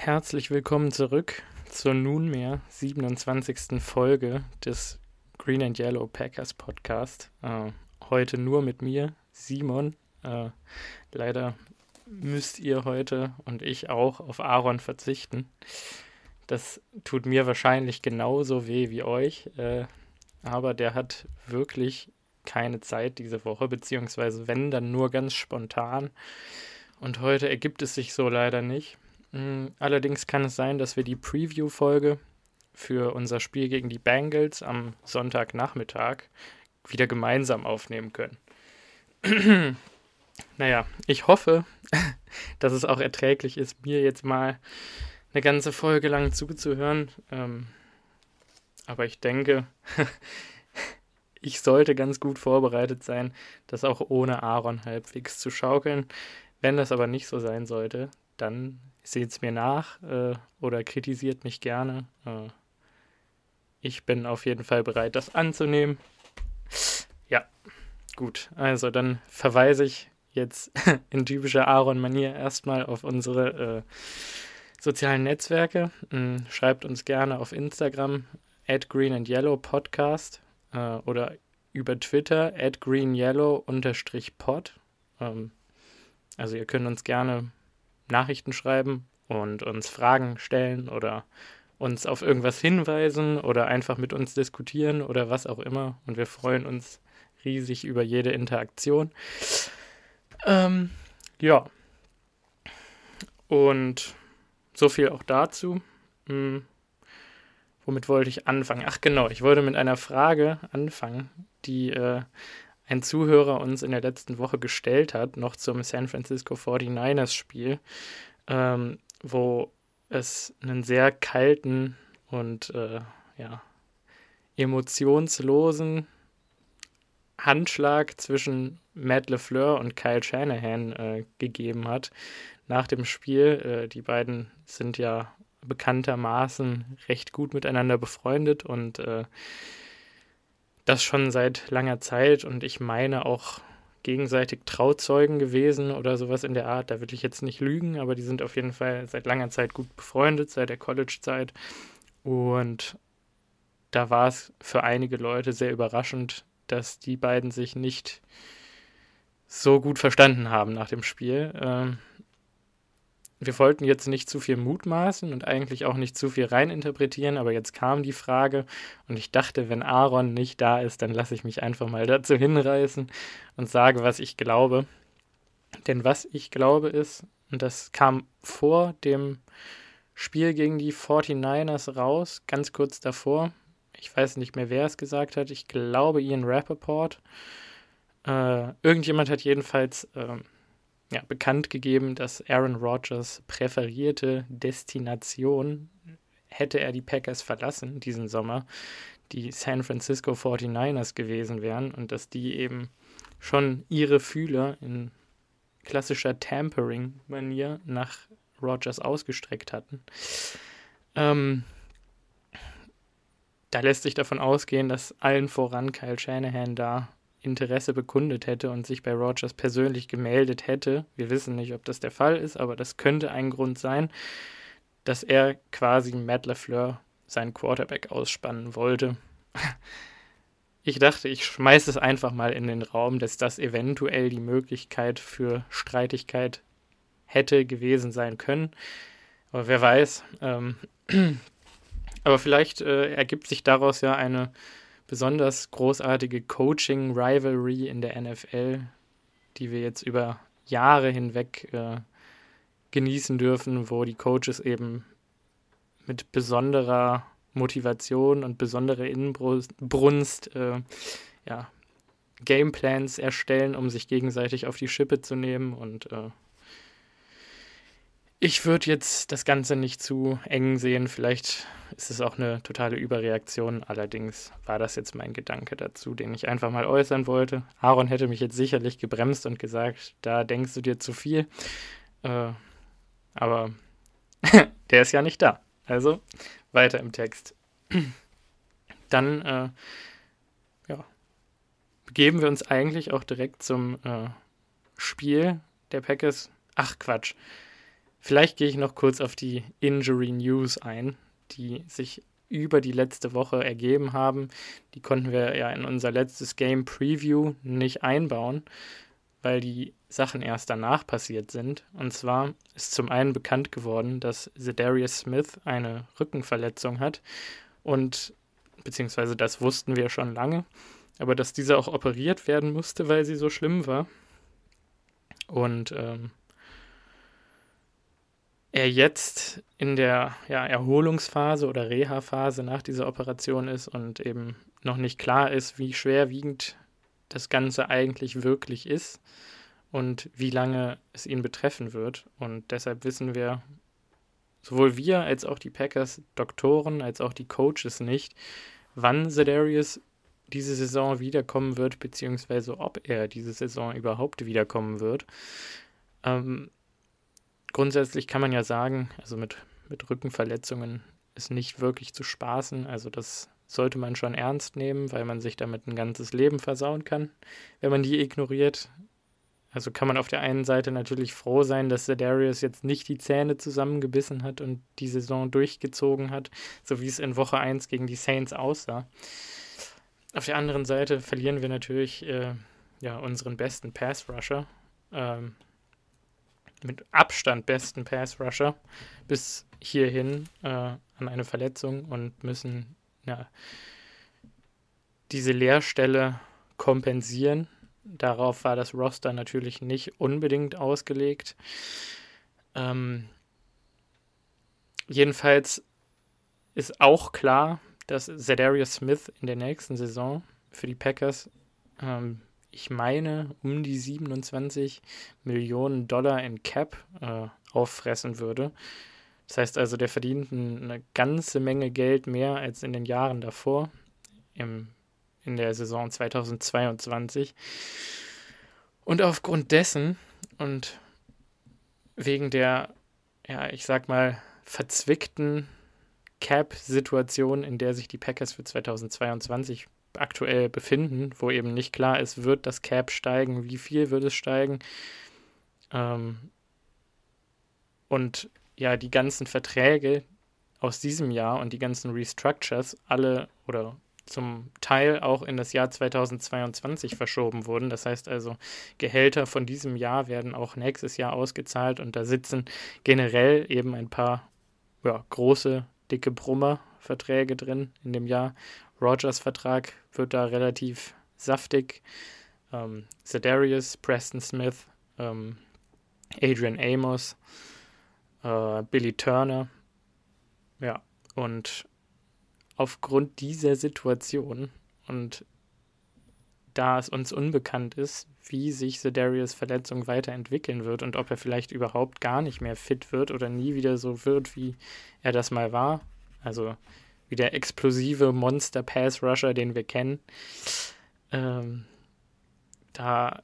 Herzlich willkommen zurück zur nunmehr 27. Folge des Green and Yellow Packers Podcast. Äh, heute nur mit mir, Simon. Äh, leider müsst ihr heute und ich auch auf Aaron verzichten. Das tut mir wahrscheinlich genauso weh wie euch, äh, aber der hat wirklich keine Zeit diese Woche, beziehungsweise wenn, dann nur ganz spontan. Und heute ergibt es sich so leider nicht. Hm, allerdings kann es sein, dass wir die Preview-Folge für unser Spiel gegen die Bengals am Sonntagnachmittag wieder gemeinsam aufnehmen können. naja, ich hoffe, dass es auch erträglich ist, mir jetzt mal eine ganze Folge lang zuzuhören. Ähm, aber ich denke, ich sollte ganz gut vorbereitet sein, das auch ohne Aaron halbwegs zu schaukeln. Wenn das aber nicht so sein sollte, dann seht es mir nach äh, oder kritisiert mich gerne. Äh, ich bin auf jeden Fall bereit, das anzunehmen. Ja, gut. Also dann verweise ich jetzt in typischer Aaron-Manier erstmal auf unsere äh, sozialen Netzwerke. Hm, schreibt uns gerne auf Instagram at green and yellow podcast äh, oder über Twitter at greenyellow pod. Ähm, also ihr könnt uns gerne Nachrichten schreiben und uns Fragen stellen oder uns auf irgendwas hinweisen oder einfach mit uns diskutieren oder was auch immer. Und wir freuen uns riesig über jede Interaktion. Ähm, ja. Und so viel auch dazu. Hm. Womit wollte ich anfangen? Ach genau, ich wollte mit einer Frage anfangen, die äh, ein Zuhörer uns in der letzten Woche gestellt hat, noch zum San Francisco 49ers Spiel, ähm, wo es einen sehr kalten und äh, ja, emotionslosen Handschlag zwischen Matt LeFleur und Kyle Shanahan äh, gegeben hat nach dem Spiel. Äh, die beiden sind ja bekanntermaßen recht gut miteinander befreundet und äh, das schon seit langer Zeit und ich meine auch gegenseitig Trauzeugen gewesen oder sowas in der Art. Da will ich jetzt nicht lügen, aber die sind auf jeden Fall seit langer Zeit gut befreundet, seit der College-Zeit. Und da war es für einige Leute sehr überraschend, dass die beiden sich nicht so gut verstanden haben nach dem Spiel. Ähm, wir wollten jetzt nicht zu viel mutmaßen und eigentlich auch nicht zu viel reininterpretieren, aber jetzt kam die Frage und ich dachte, wenn Aaron nicht da ist, dann lasse ich mich einfach mal dazu hinreißen und sage, was ich glaube. Denn was ich glaube ist, und das kam vor dem Spiel gegen die 49ers raus, ganz kurz davor, ich weiß nicht mehr, wer es gesagt hat, ich glaube Ian Rappaport. Äh, irgendjemand hat jedenfalls... Äh, ja, bekannt gegeben, dass Aaron Rodgers präferierte Destination, hätte er die Packers verlassen diesen Sommer, die San Francisco 49ers gewesen wären und dass die eben schon ihre Fühler in klassischer Tampering-Manier nach Rodgers ausgestreckt hatten. Ähm, da lässt sich davon ausgehen, dass allen voran Kyle Shanahan da Interesse bekundet hätte und sich bei Rogers persönlich gemeldet hätte. Wir wissen nicht, ob das der Fall ist, aber das könnte ein Grund sein, dass er quasi Matt LaFleur seinen Quarterback ausspannen wollte. Ich dachte, ich schmeiße es einfach mal in den Raum, dass das eventuell die Möglichkeit für Streitigkeit hätte gewesen sein können. Aber wer weiß. Ähm, aber vielleicht äh, ergibt sich daraus ja eine besonders großartige Coaching-Rivalry in der NFL, die wir jetzt über Jahre hinweg äh, genießen dürfen, wo die Coaches eben mit besonderer Motivation und besonderer Inbrunst äh, ja, Gameplans erstellen, um sich gegenseitig auf die Schippe zu nehmen und äh, ich würde jetzt das Ganze nicht zu eng sehen. Vielleicht ist es auch eine totale Überreaktion. Allerdings war das jetzt mein Gedanke dazu, den ich einfach mal äußern wollte. Aaron hätte mich jetzt sicherlich gebremst und gesagt, da denkst du dir zu viel. Äh, aber der ist ja nicht da. Also weiter im Text. Dann äh, ja, begeben wir uns eigentlich auch direkt zum äh, Spiel der Packers. Ach Quatsch Vielleicht gehe ich noch kurz auf die Injury News ein, die sich über die letzte Woche ergeben haben. Die konnten wir ja in unser letztes Game Preview nicht einbauen, weil die Sachen erst danach passiert sind. Und zwar ist zum einen bekannt geworden, dass Zedarius Smith eine Rückenverletzung hat und beziehungsweise das wussten wir schon lange, aber dass diese auch operiert werden musste, weil sie so schlimm war. Und ähm, er jetzt in der ja, Erholungsphase oder Reha-Phase nach dieser Operation ist und eben noch nicht klar ist, wie schwerwiegend das Ganze eigentlich wirklich ist und wie lange es ihn betreffen wird. Und deshalb wissen wir, sowohl wir als auch die Packers Doktoren, als auch die Coaches nicht, wann Zedarius diese Saison wiederkommen wird, beziehungsweise ob er diese Saison überhaupt wiederkommen wird. Ähm, grundsätzlich kann man ja sagen, also mit, mit Rückenverletzungen ist nicht wirklich zu spaßen. Also das sollte man schon ernst nehmen, weil man sich damit ein ganzes Leben versauen kann, wenn man die ignoriert. Also kann man auf der einen Seite natürlich froh sein, dass Darius jetzt nicht die Zähne zusammengebissen hat und die Saison durchgezogen hat, so wie es in Woche 1 gegen die Saints aussah. Auf der anderen Seite verlieren wir natürlich äh, ja, unseren besten Pass-Rusher. Ähm, mit Abstand besten Pass-Rusher bis hierhin äh, an eine Verletzung und müssen ja, diese Leerstelle kompensieren. Darauf war das Roster natürlich nicht unbedingt ausgelegt. Ähm, jedenfalls ist auch klar, dass Zedarius Smith in der nächsten Saison für die Packers ähm, ich meine, um die 27 Millionen Dollar in Cap äh, auffressen würde. Das heißt also, der verdient eine ganze Menge Geld mehr als in den Jahren davor, im, in der Saison 2022. Und aufgrund dessen und wegen der, ja, ich sag mal, verzwickten Cap-Situation, in der sich die Packers für 2022 aktuell befinden, wo eben nicht klar ist, wird das Cap steigen, wie viel wird es steigen. Ähm, und ja, die ganzen Verträge aus diesem Jahr und die ganzen Restructures alle oder zum Teil auch in das Jahr 2022 verschoben wurden. Das heißt also, Gehälter von diesem Jahr werden auch nächstes Jahr ausgezahlt und da sitzen generell eben ein paar ja, große, dicke Brummer-Verträge drin in dem Jahr Rogers Vertrag wird da relativ saftig. Ähm, Zedarius, Preston Smith, ähm, Adrian Amos, äh, Billy Turner. Ja, und aufgrund dieser Situation und da es uns unbekannt ist, wie sich Zedarius Verletzung weiterentwickeln wird und ob er vielleicht überhaupt gar nicht mehr fit wird oder nie wieder so wird, wie er das mal war. Also wie der explosive Monster-Pass-Rusher, den wir kennen. Ähm, da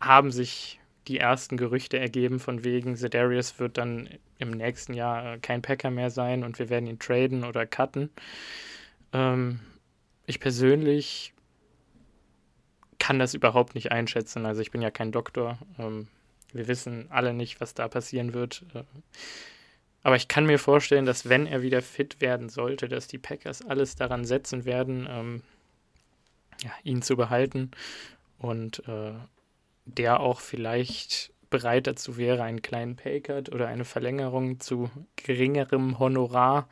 haben sich die ersten Gerüchte ergeben, von wegen, Zedarius wird dann im nächsten Jahr kein Packer mehr sein und wir werden ihn traden oder cutten. Ähm, ich persönlich kann das überhaupt nicht einschätzen. Also ich bin ja kein Doktor. Ähm, wir wissen alle nicht, was da passieren wird. Äh, aber ich kann mir vorstellen, dass wenn er wieder fit werden sollte, dass die Packers alles daran setzen werden, ähm, ja, ihn zu behalten und äh, der auch vielleicht bereit dazu wäre, einen kleinen Paycut oder eine Verlängerung zu geringerem Honorar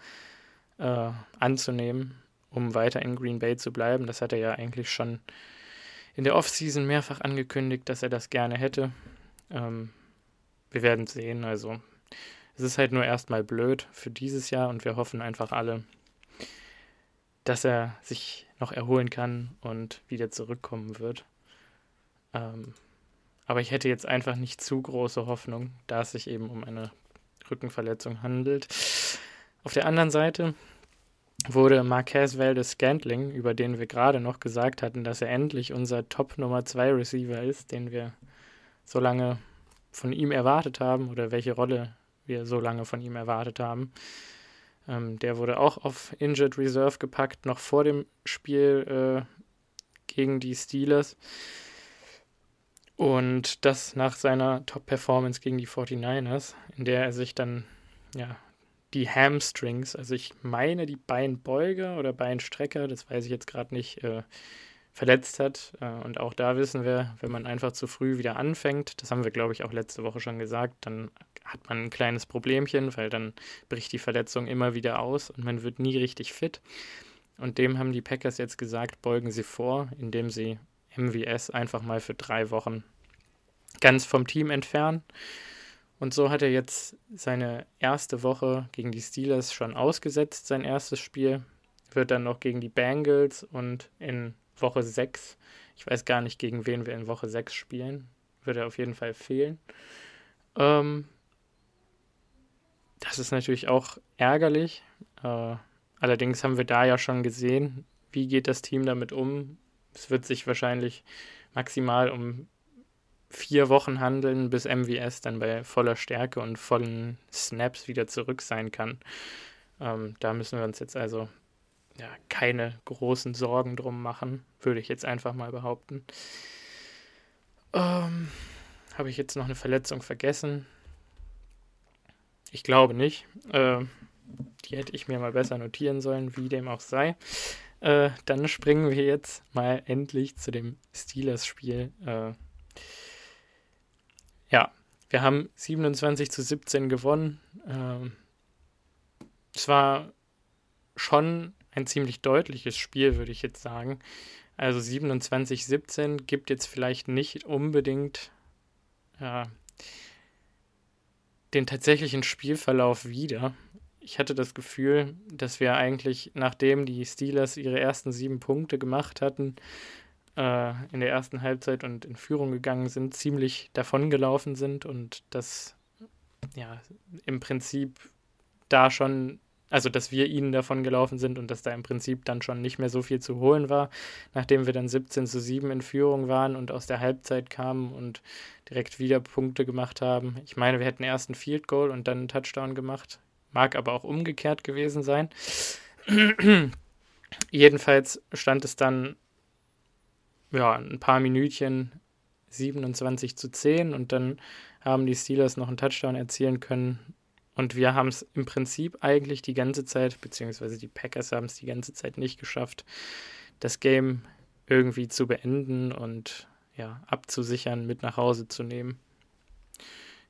äh, anzunehmen, um weiter in Green Bay zu bleiben. Das hat er ja eigentlich schon in der Offseason mehrfach angekündigt, dass er das gerne hätte. Ähm, wir werden sehen. Also es ist halt nur erstmal blöd für dieses Jahr und wir hoffen einfach alle, dass er sich noch erholen kann und wieder zurückkommen wird. Ähm, aber ich hätte jetzt einfach nicht zu große Hoffnung, da es sich eben um eine Rückenverletzung handelt. Auf der anderen Seite wurde Marquez Valdez Scantling, über den wir gerade noch gesagt hatten, dass er endlich unser Top Nummer 2 Receiver ist, den wir so lange von ihm erwartet haben oder welche Rolle wir so lange von ihm erwartet haben. Ähm, der wurde auch auf Injured Reserve gepackt, noch vor dem Spiel äh, gegen die Steelers. Und das nach seiner Top-Performance gegen die 49ers, in der er sich dann ja, die Hamstrings, also ich meine die Beinbeuger oder Beinstrecker, das weiß ich jetzt gerade nicht, äh, verletzt hat. Äh, und auch da wissen wir, wenn man einfach zu früh wieder anfängt, das haben wir, glaube ich, auch letzte Woche schon gesagt, dann hat man ein kleines Problemchen, weil dann bricht die Verletzung immer wieder aus und man wird nie richtig fit. Und dem haben die Packers jetzt gesagt, beugen sie vor, indem sie MVS einfach mal für drei Wochen ganz vom Team entfernen. Und so hat er jetzt seine erste Woche gegen die Steelers schon ausgesetzt, sein erstes Spiel. Wird dann noch gegen die Bengals und in Woche 6, ich weiß gar nicht, gegen wen wir in Woche 6 spielen, wird er auf jeden Fall fehlen. Ähm, das ist natürlich auch ärgerlich. Äh, allerdings haben wir da ja schon gesehen, wie geht das Team damit um. Es wird sich wahrscheinlich maximal um vier Wochen handeln, bis MVS dann bei voller Stärke und vollen Snaps wieder zurück sein kann. Ähm, da müssen wir uns jetzt also ja, keine großen Sorgen drum machen, würde ich jetzt einfach mal behaupten. Ähm, Habe ich jetzt noch eine Verletzung vergessen? Ich glaube nicht. Äh, die hätte ich mir mal besser notieren sollen, wie dem auch sei. Äh, dann springen wir jetzt mal endlich zu dem Steelers-Spiel. Äh, ja, wir haben 27 zu 17 gewonnen. Ähm, es war schon ein ziemlich deutliches Spiel, würde ich jetzt sagen. Also 27-17 gibt jetzt vielleicht nicht unbedingt ja, den tatsächlichen Spielverlauf wieder. Ich hatte das Gefühl, dass wir eigentlich, nachdem die Steelers ihre ersten sieben Punkte gemacht hatten, äh, in der ersten Halbzeit und in Führung gegangen sind, ziemlich davongelaufen sind und dass ja im Prinzip da schon, also dass wir ihnen davon gelaufen sind und dass da im Prinzip dann schon nicht mehr so viel zu holen war, nachdem wir dann 17 zu 7 in Führung waren und aus der Halbzeit kamen und direkt wieder Punkte gemacht haben. Ich meine, wir hätten erst ein Field Goal und dann einen Touchdown gemacht. Mag aber auch umgekehrt gewesen sein. Jedenfalls stand es dann ja, ein paar Minütchen 27 zu 10 und dann haben die Steelers noch einen Touchdown erzielen können. Und wir haben es im Prinzip eigentlich die ganze Zeit, beziehungsweise die Packers haben es die ganze Zeit nicht geschafft, das Game irgendwie zu beenden und ja, abzusichern, mit nach Hause zu nehmen.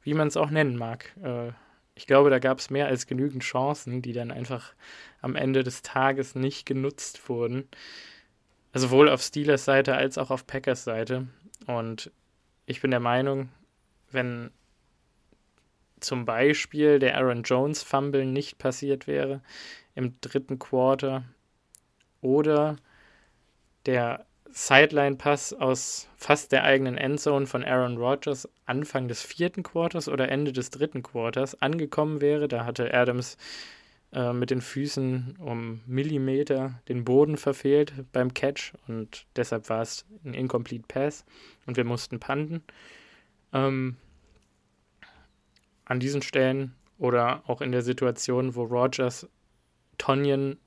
Wie man es auch nennen mag. Äh, ich glaube, da gab es mehr als genügend Chancen, die dann einfach am Ende des Tages nicht genutzt wurden. Also sowohl auf Steelers Seite als auch auf Packers Seite. Und ich bin der Meinung, wenn zum Beispiel der Aaron Jones Fumble nicht passiert wäre im dritten Quarter oder der Sideline-Pass aus fast der eigenen Endzone von Aaron Rodgers Anfang des vierten Quarters oder Ende des dritten Quarters angekommen wäre, da hatte Adams äh, mit den Füßen um Millimeter den Boden verfehlt beim Catch und deshalb war es ein Incomplete Pass und wir mussten panten. Ähm, an diesen Stellen oder auch in der Situation, wo Rogers Tonyan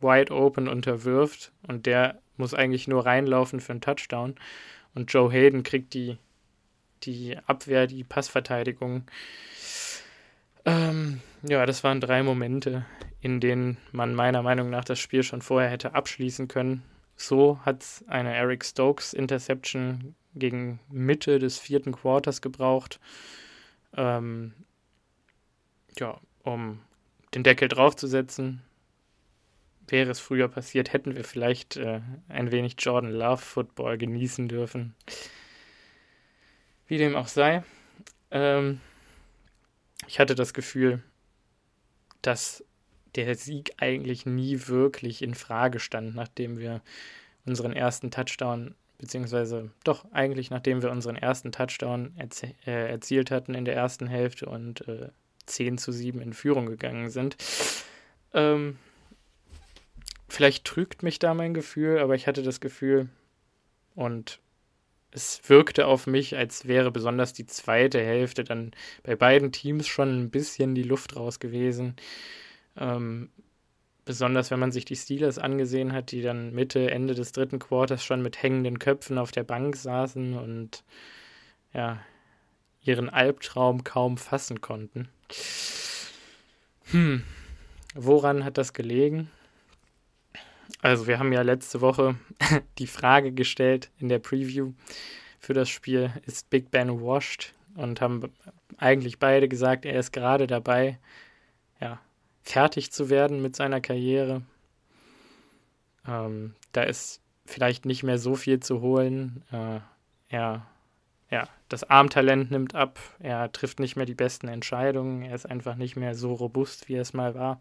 wide open unterwirft und der muss eigentlich nur reinlaufen für einen Touchdown und Joe Hayden kriegt die, die Abwehr, die Passverteidigung ähm, ja, das waren drei Momente, in denen man meiner Meinung nach das Spiel schon vorher hätte abschließen können. So hat es eine Eric Stokes Interception gegen Mitte des vierten Quarters gebraucht. Ähm, ja, um den Deckel draufzusetzen. Wäre es früher passiert, hätten wir vielleicht äh, ein wenig Jordan Love Football genießen dürfen. Wie dem auch sei. Ähm, ich hatte das Gefühl, dass der Sieg eigentlich nie wirklich in Frage stand, nachdem wir unseren ersten Touchdown, beziehungsweise doch eigentlich nachdem wir unseren ersten Touchdown erzie äh, erzielt hatten in der ersten Hälfte und äh, 10 zu 7 in Führung gegangen sind. Ähm, vielleicht trügt mich da mein Gefühl, aber ich hatte das Gefühl und es wirkte auf mich, als wäre besonders die zweite Hälfte dann bei beiden Teams schon ein bisschen die Luft raus gewesen. Ähm, besonders wenn man sich die Steelers angesehen hat, die dann Mitte, Ende des dritten Quarters schon mit hängenden Köpfen auf der Bank saßen und ja, ihren Albtraum kaum fassen konnten. Hm, woran hat das gelegen? Also wir haben ja letzte Woche die Frage gestellt in der Preview für das Spiel, ist Big Ben washed? Und haben eigentlich beide gesagt, er ist gerade dabei, ja, fertig zu werden mit seiner Karriere. Ähm, da ist vielleicht nicht mehr so viel zu holen. Äh, er, ja, das Armtalent nimmt ab. Er trifft nicht mehr die besten Entscheidungen. Er ist einfach nicht mehr so robust, wie er es mal war.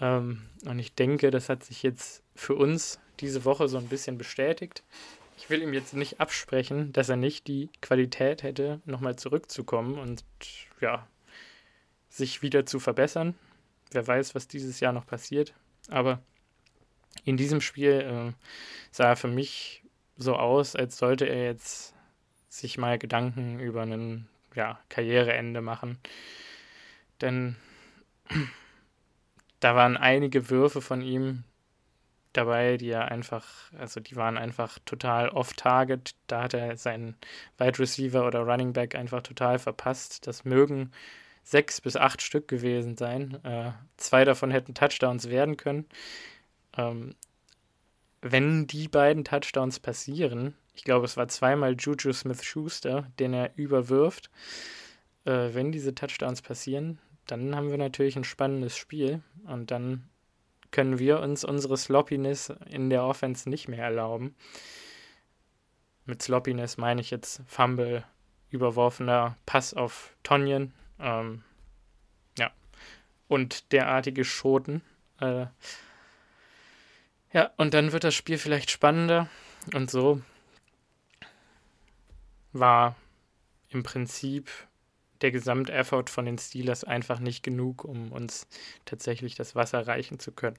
Ähm, und ich denke, das hat sich jetzt für uns diese Woche so ein bisschen bestätigt. Ich will ihm jetzt nicht absprechen, dass er nicht die Qualität hätte, nochmal zurückzukommen und ja, sich wieder zu verbessern. Wer weiß, was dieses Jahr noch passiert. Aber in diesem Spiel äh, sah er für mich so aus, als sollte er jetzt sich mal Gedanken über ein ja, Karriereende machen. Denn da waren einige Würfe von ihm dabei, die er einfach, also die waren einfach total off-target. Da hat er seinen Wide Receiver oder Running Back einfach total verpasst. Das mögen sechs bis acht Stück gewesen sein. Äh, zwei davon hätten Touchdowns werden können. Ähm, wenn die beiden Touchdowns passieren, ich glaube, es war zweimal Juju Smith Schuster, den er überwirft. Äh, wenn diese Touchdowns passieren, dann haben wir natürlich ein spannendes Spiel und dann können wir uns unsere Sloppiness in der Offense nicht mehr erlauben. Mit Sloppiness meine ich jetzt Fumble, überworfener Pass auf Tonjen, ähm, ja, und derartige Schoten. Äh, ja, und dann wird das Spiel vielleicht spannender und so war im Prinzip der Gesamteffort von den Steelers einfach nicht genug, um uns tatsächlich das Wasser reichen zu können.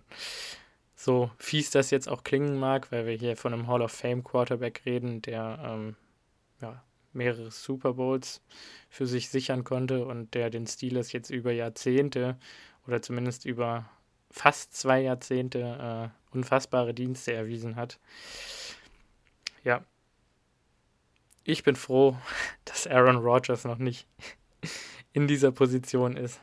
So fies das jetzt auch klingen mag, weil wir hier von einem Hall of Fame Quarterback reden, der ähm, ja, mehrere Super Bowls für sich sichern konnte und der den Steelers jetzt über Jahrzehnte oder zumindest über fast zwei Jahrzehnte äh, unfassbare Dienste erwiesen hat. Ja, ich bin froh, dass Aaron Rodgers noch nicht in dieser Position ist.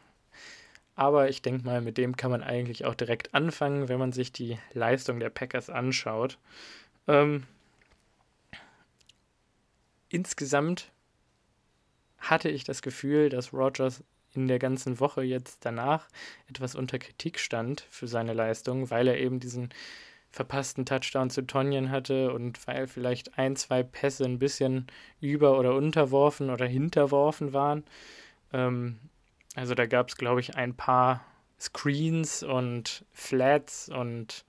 Aber ich denke mal, mit dem kann man eigentlich auch direkt anfangen, wenn man sich die Leistung der Packers anschaut. Ähm, insgesamt hatte ich das Gefühl, dass Rogers in der ganzen Woche jetzt danach etwas unter Kritik stand für seine Leistung, weil er eben diesen verpassten Touchdown zu Tonjen hatte und weil vielleicht ein, zwei Pässe ein bisschen über- oder unterworfen oder hinterworfen waren. Ähm, also da gab es, glaube ich, ein paar Screens und Flats und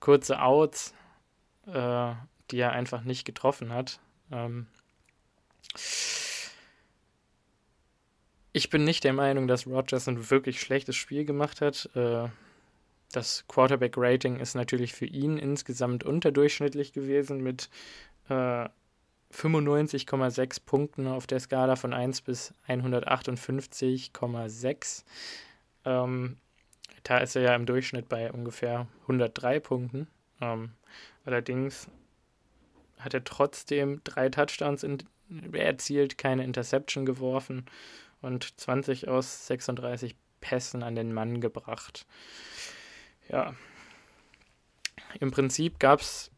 kurze Outs, äh, die er einfach nicht getroffen hat. Ähm ich bin nicht der Meinung, dass Rogers ein wirklich schlechtes Spiel gemacht hat. Äh, das Quarterback-Rating ist natürlich für ihn insgesamt unterdurchschnittlich gewesen mit äh, 95,6 Punkten auf der Skala von 1 bis 158,6. Ähm, da ist er ja im Durchschnitt bei ungefähr 103 Punkten. Ähm, allerdings hat er trotzdem drei Touchdowns in, erzielt, keine Interception geworfen und 20 aus 36 Pässen an den Mann gebracht. Ja, im Prinzip gab es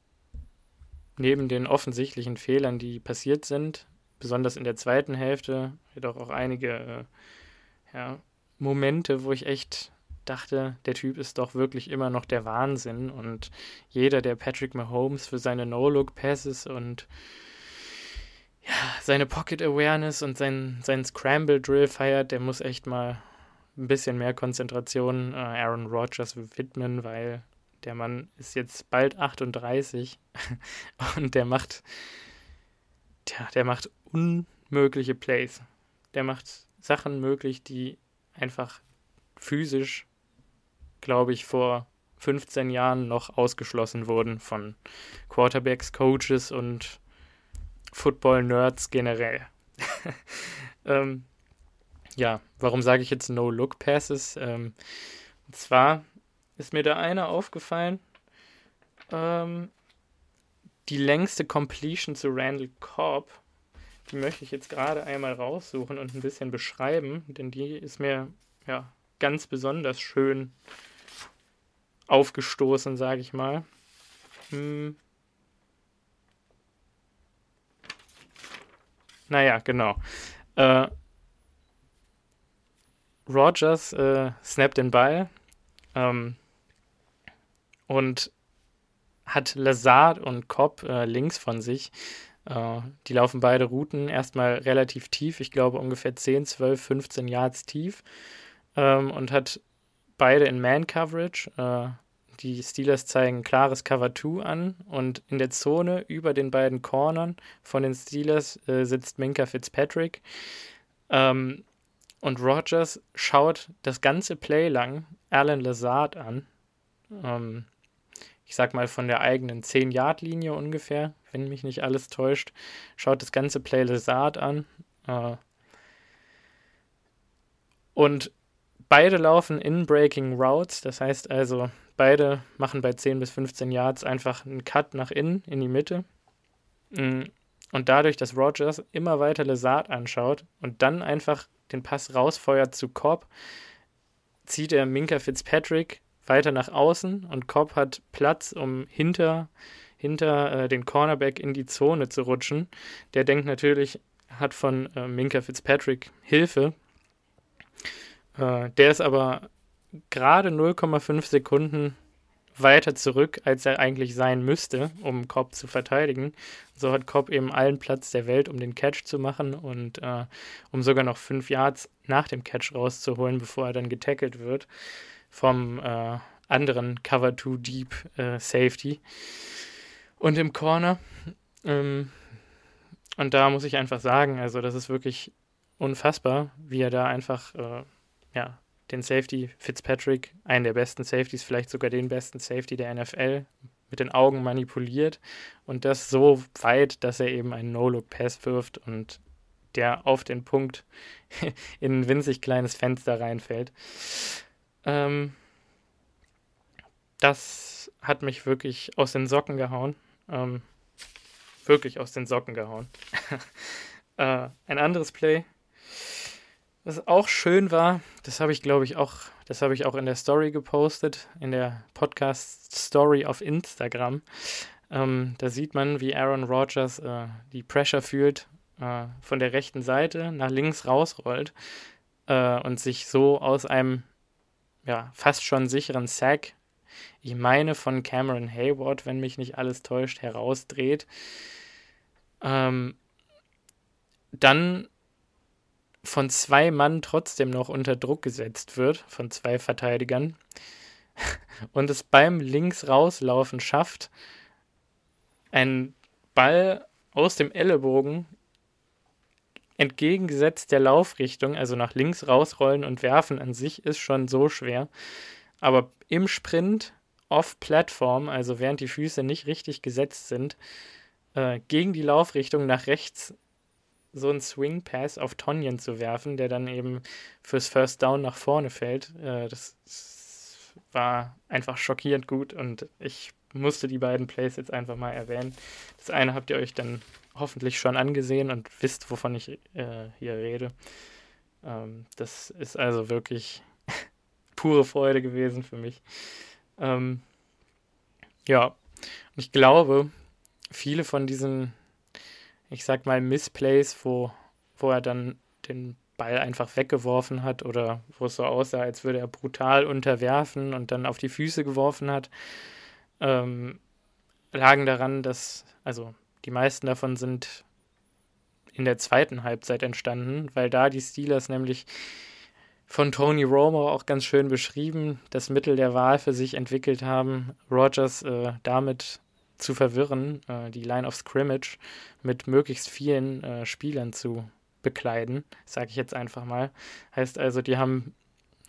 neben den offensichtlichen Fehlern, die passiert sind, besonders in der zweiten Hälfte, jedoch auch einige äh, ja, Momente, wo ich echt dachte, der Typ ist doch wirklich immer noch der Wahnsinn und jeder, der Patrick Mahomes für seine No-Look-Passes und seine Pocket Awareness und sein, sein Scramble Drill feiert, der muss echt mal ein bisschen mehr Konzentration äh, Aaron Rodgers widmen, weil der Mann ist jetzt bald 38 und der macht, tja, der macht unmögliche Plays. Der macht Sachen möglich, die einfach physisch, glaube ich, vor 15 Jahren noch ausgeschlossen wurden von Quarterbacks, Coaches und Football-Nerds generell. ähm, ja, warum sage ich jetzt No-Look-Passes? Ähm, und zwar ist mir da einer aufgefallen. Ähm, die längste Completion zu Randall Cobb die möchte ich jetzt gerade einmal raussuchen und ein bisschen beschreiben, denn die ist mir ja ganz besonders schön aufgestoßen, sage ich mal. Hm. Naja, genau. Äh, Rogers äh, snappt den Ball ähm, und hat Lazard und Cobb äh, links von sich. Äh, die laufen beide Routen erstmal relativ tief, ich glaube ungefähr 10, 12, 15 Yards tief ähm, und hat beide in Man-Coverage. Äh, die Steelers zeigen klares Cover 2 an und in der Zone über den beiden Cornern von den Steelers äh, sitzt Minka Fitzpatrick. Ähm, und Rogers schaut das ganze Play lang Alan Lazard an. Ähm, ich sag mal von der eigenen 10-Yard-Linie ungefähr, wenn mich nicht alles täuscht. Schaut das ganze Play Lazard an. Äh, und beide laufen in Breaking Routes, das heißt also, beide machen bei 10 bis 15 Yards einfach einen Cut nach innen, in die Mitte. Mm, und dadurch, dass Rogers immer weiter Lazard anschaut und dann einfach den Pass rausfeuert zu Cobb, zieht er Minka Fitzpatrick weiter nach außen und Cobb hat Platz, um hinter, hinter äh, den Cornerback in die Zone zu rutschen. Der denkt natürlich, hat von äh, Minka Fitzpatrick Hilfe. Äh, der ist aber gerade 0,5 Sekunden weiter zurück, als er eigentlich sein müsste, um Cobb zu verteidigen. So hat Cobb eben allen Platz der Welt, um den Catch zu machen und äh, um sogar noch fünf Yards nach dem Catch rauszuholen, bevor er dann getackelt wird vom äh, anderen Cover 2 Deep äh, Safety. Und im Corner, ähm, und da muss ich einfach sagen, also das ist wirklich unfassbar, wie er da einfach äh, ja, den Safety Fitzpatrick, einen der besten Safeties, vielleicht sogar den besten Safety der NFL, mit den Augen manipuliert und das so weit, dass er eben einen No-Look-Pass wirft und der auf den Punkt in ein winzig kleines Fenster reinfällt. Ähm, das hat mich wirklich aus den Socken gehauen. Ähm, wirklich aus den Socken gehauen. äh, ein anderes Play, was auch schön war, das habe ich, glaube ich, auch, das habe ich auch in der Story gepostet, in der Podcast-Story auf Instagram. Ähm, da sieht man, wie Aaron Rodgers äh, die Pressure fühlt, äh, von der rechten Seite nach links rausrollt äh, und sich so aus einem ja, fast schon sicheren Sack, ich meine von Cameron Hayward, wenn mich nicht alles täuscht, herausdreht. Ähm, dann von zwei Mann trotzdem noch unter Druck gesetzt wird, von zwei Verteidigern, und es beim links rauslaufen schafft, einen Ball aus dem Ellenbogen entgegengesetzt der Laufrichtung, also nach links rausrollen und werfen an sich ist schon so schwer. Aber im Sprint off-Plattform, also während die Füße nicht richtig gesetzt sind, äh, gegen die Laufrichtung nach rechts so einen Swing Pass auf Tonyan zu werfen, der dann eben fürs First Down nach vorne fällt. Äh, das, war einfach schockierend gut und ich musste die beiden Plays jetzt einfach mal erwähnen. Das eine habt ihr euch dann hoffentlich schon angesehen und wisst, wovon ich äh, hier rede. Ähm, das ist also wirklich pure Freude gewesen für mich. Ähm, ja, und ich glaube, viele von diesen ich sag mal, Missplays, wo, wo er dann den Ball einfach weggeworfen hat oder wo es so aussah, als würde er brutal unterwerfen und dann auf die Füße geworfen hat, ähm, lagen daran, dass, also die meisten davon sind in der zweiten Halbzeit entstanden, weil da die Steelers nämlich von Tony Romo auch ganz schön beschrieben, das Mittel der Wahl für sich entwickelt haben, Rogers äh, damit zu verwirren, äh, die Line of Scrimmage mit möglichst vielen äh, Spielern zu bekleiden, sage ich jetzt einfach mal. Heißt also, die haben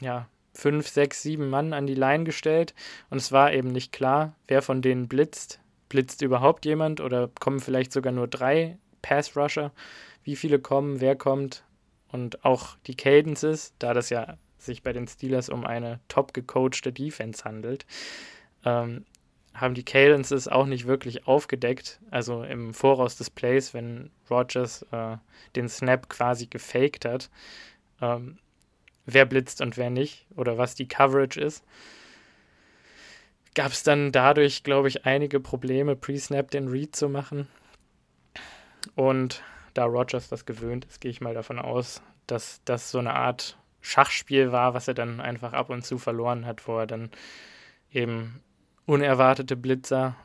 ja fünf, sechs, sieben Mann an die Line gestellt und es war eben nicht klar, wer von denen blitzt. Blitzt überhaupt jemand oder kommen vielleicht sogar nur drei Pass-Rusher? Wie viele kommen, wer kommt? Und auch die Cadences, da das ja sich bei den Steelers um eine top gecoachte Defense handelt, ähm, haben die Cadences auch nicht wirklich aufgedeckt, also im Voraus des Plays, wenn Rogers äh, den Snap quasi gefaked hat, ähm, wer blitzt und wer nicht oder was die Coverage ist. Gab es dann dadurch, glaube ich, einige Probleme, Pre-Snap den Read zu machen. Und da Rogers das gewöhnt ist, gehe ich mal davon aus, dass das so eine Art Schachspiel war, was er dann einfach ab und zu verloren hat, wo er dann eben unerwartete Blitzer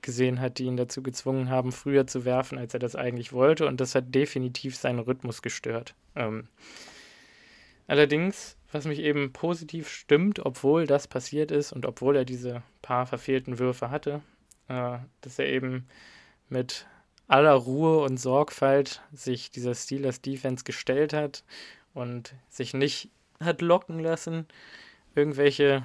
gesehen hat, die ihn dazu gezwungen haben, früher zu werfen, als er das eigentlich wollte. Und das hat definitiv seinen Rhythmus gestört. Ähm, allerdings, was mich eben positiv stimmt, obwohl das passiert ist und obwohl er diese paar verfehlten Würfe hatte, äh, dass er eben mit aller Ruhe und Sorgfalt sich dieser Steelers Defense gestellt hat und sich nicht hat locken lassen, irgendwelche